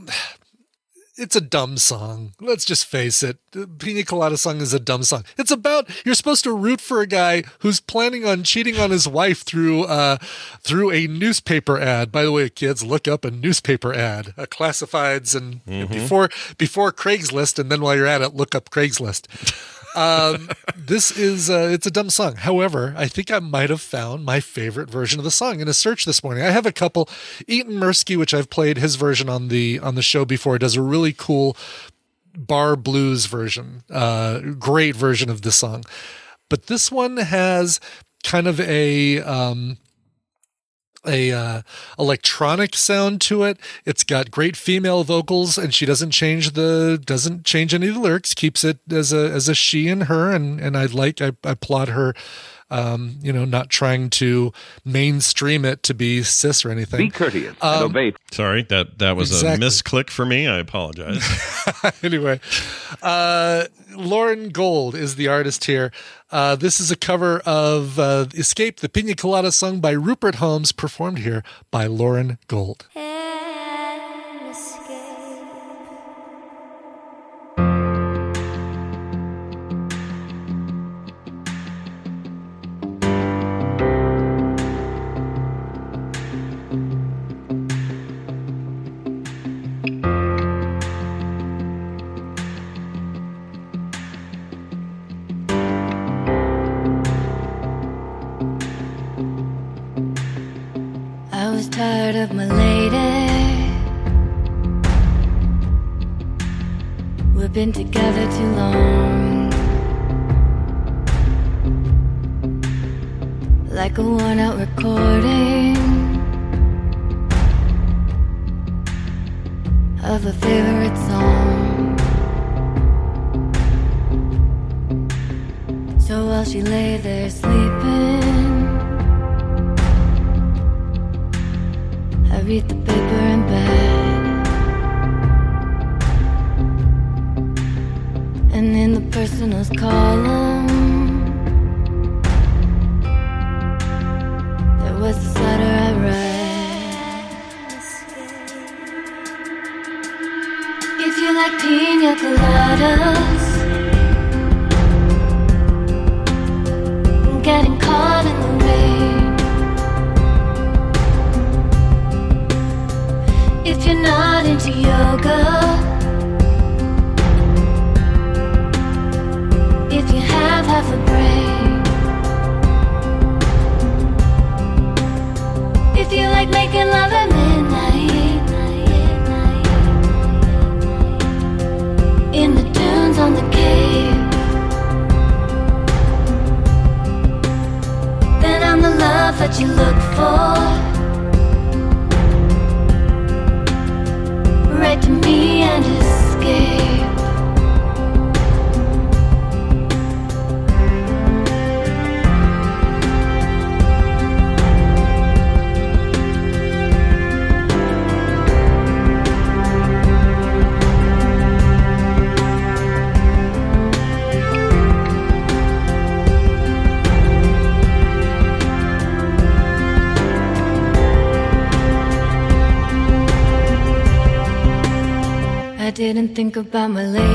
Speaker 2: it's a dumb song. Let's just face it. The Pina Colada song is a dumb song. It's about you're supposed to root for a guy who's planning on cheating on his wife through uh through a newspaper ad. By the way, kids, look up a newspaper ad, a classifieds and
Speaker 1: Mhm.
Speaker 2: before before Craigslist and then while you're at it, look up Craigslist. Um this is uh, it's a dumb song. However i think i might have found my favorite version of the song in a search this morning. I have a couple. Eaton Mirsky, which i've played his version on the on the show before does a really cool bar blues version uh great version of the song. But this one has kind of a um a uh, electronic sound to it. It's got great female vocals, and she doesn't change the doesn't change any of the lyrics. Keeps it as a as a she and her, and and I like I, I applaud her. Um, you know, not trying to mainstream it to be cis or anything.
Speaker 6: Be courteous and
Speaker 2: Um,
Speaker 6: obey.
Speaker 1: Sorry, that that was
Speaker 2: Exactly.
Speaker 1: a misclick for me. I apologize.
Speaker 2: anyway, uh, Lauren Gold is the artist here. Uh, this is a cover of uh, Escape, the Pina Colada sung by Rupert Holmes, performed here by Lauren Gold.
Speaker 10: I think about my lady.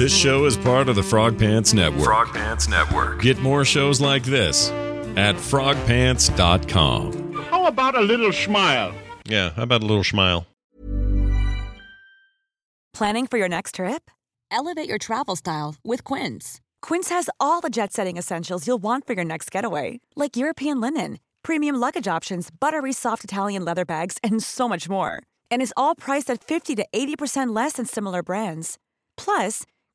Speaker 1: This show is part of the Frog Pants Network.
Speaker 5: Frog Pants Network.
Speaker 1: Get more shows like this at frogpants.com.
Speaker 13: How about a little smile?
Speaker 1: Yeah, how about a little smile?
Speaker 14: Planning for your next trip? Elevate your travel style with Quince. Quince has all the jet setting essentials you'll want for your next getaway, like European linen, premium luggage options, buttery soft Italian leather bags, and so much more. And is all priced at 50 to 80% less than similar brands. Plus,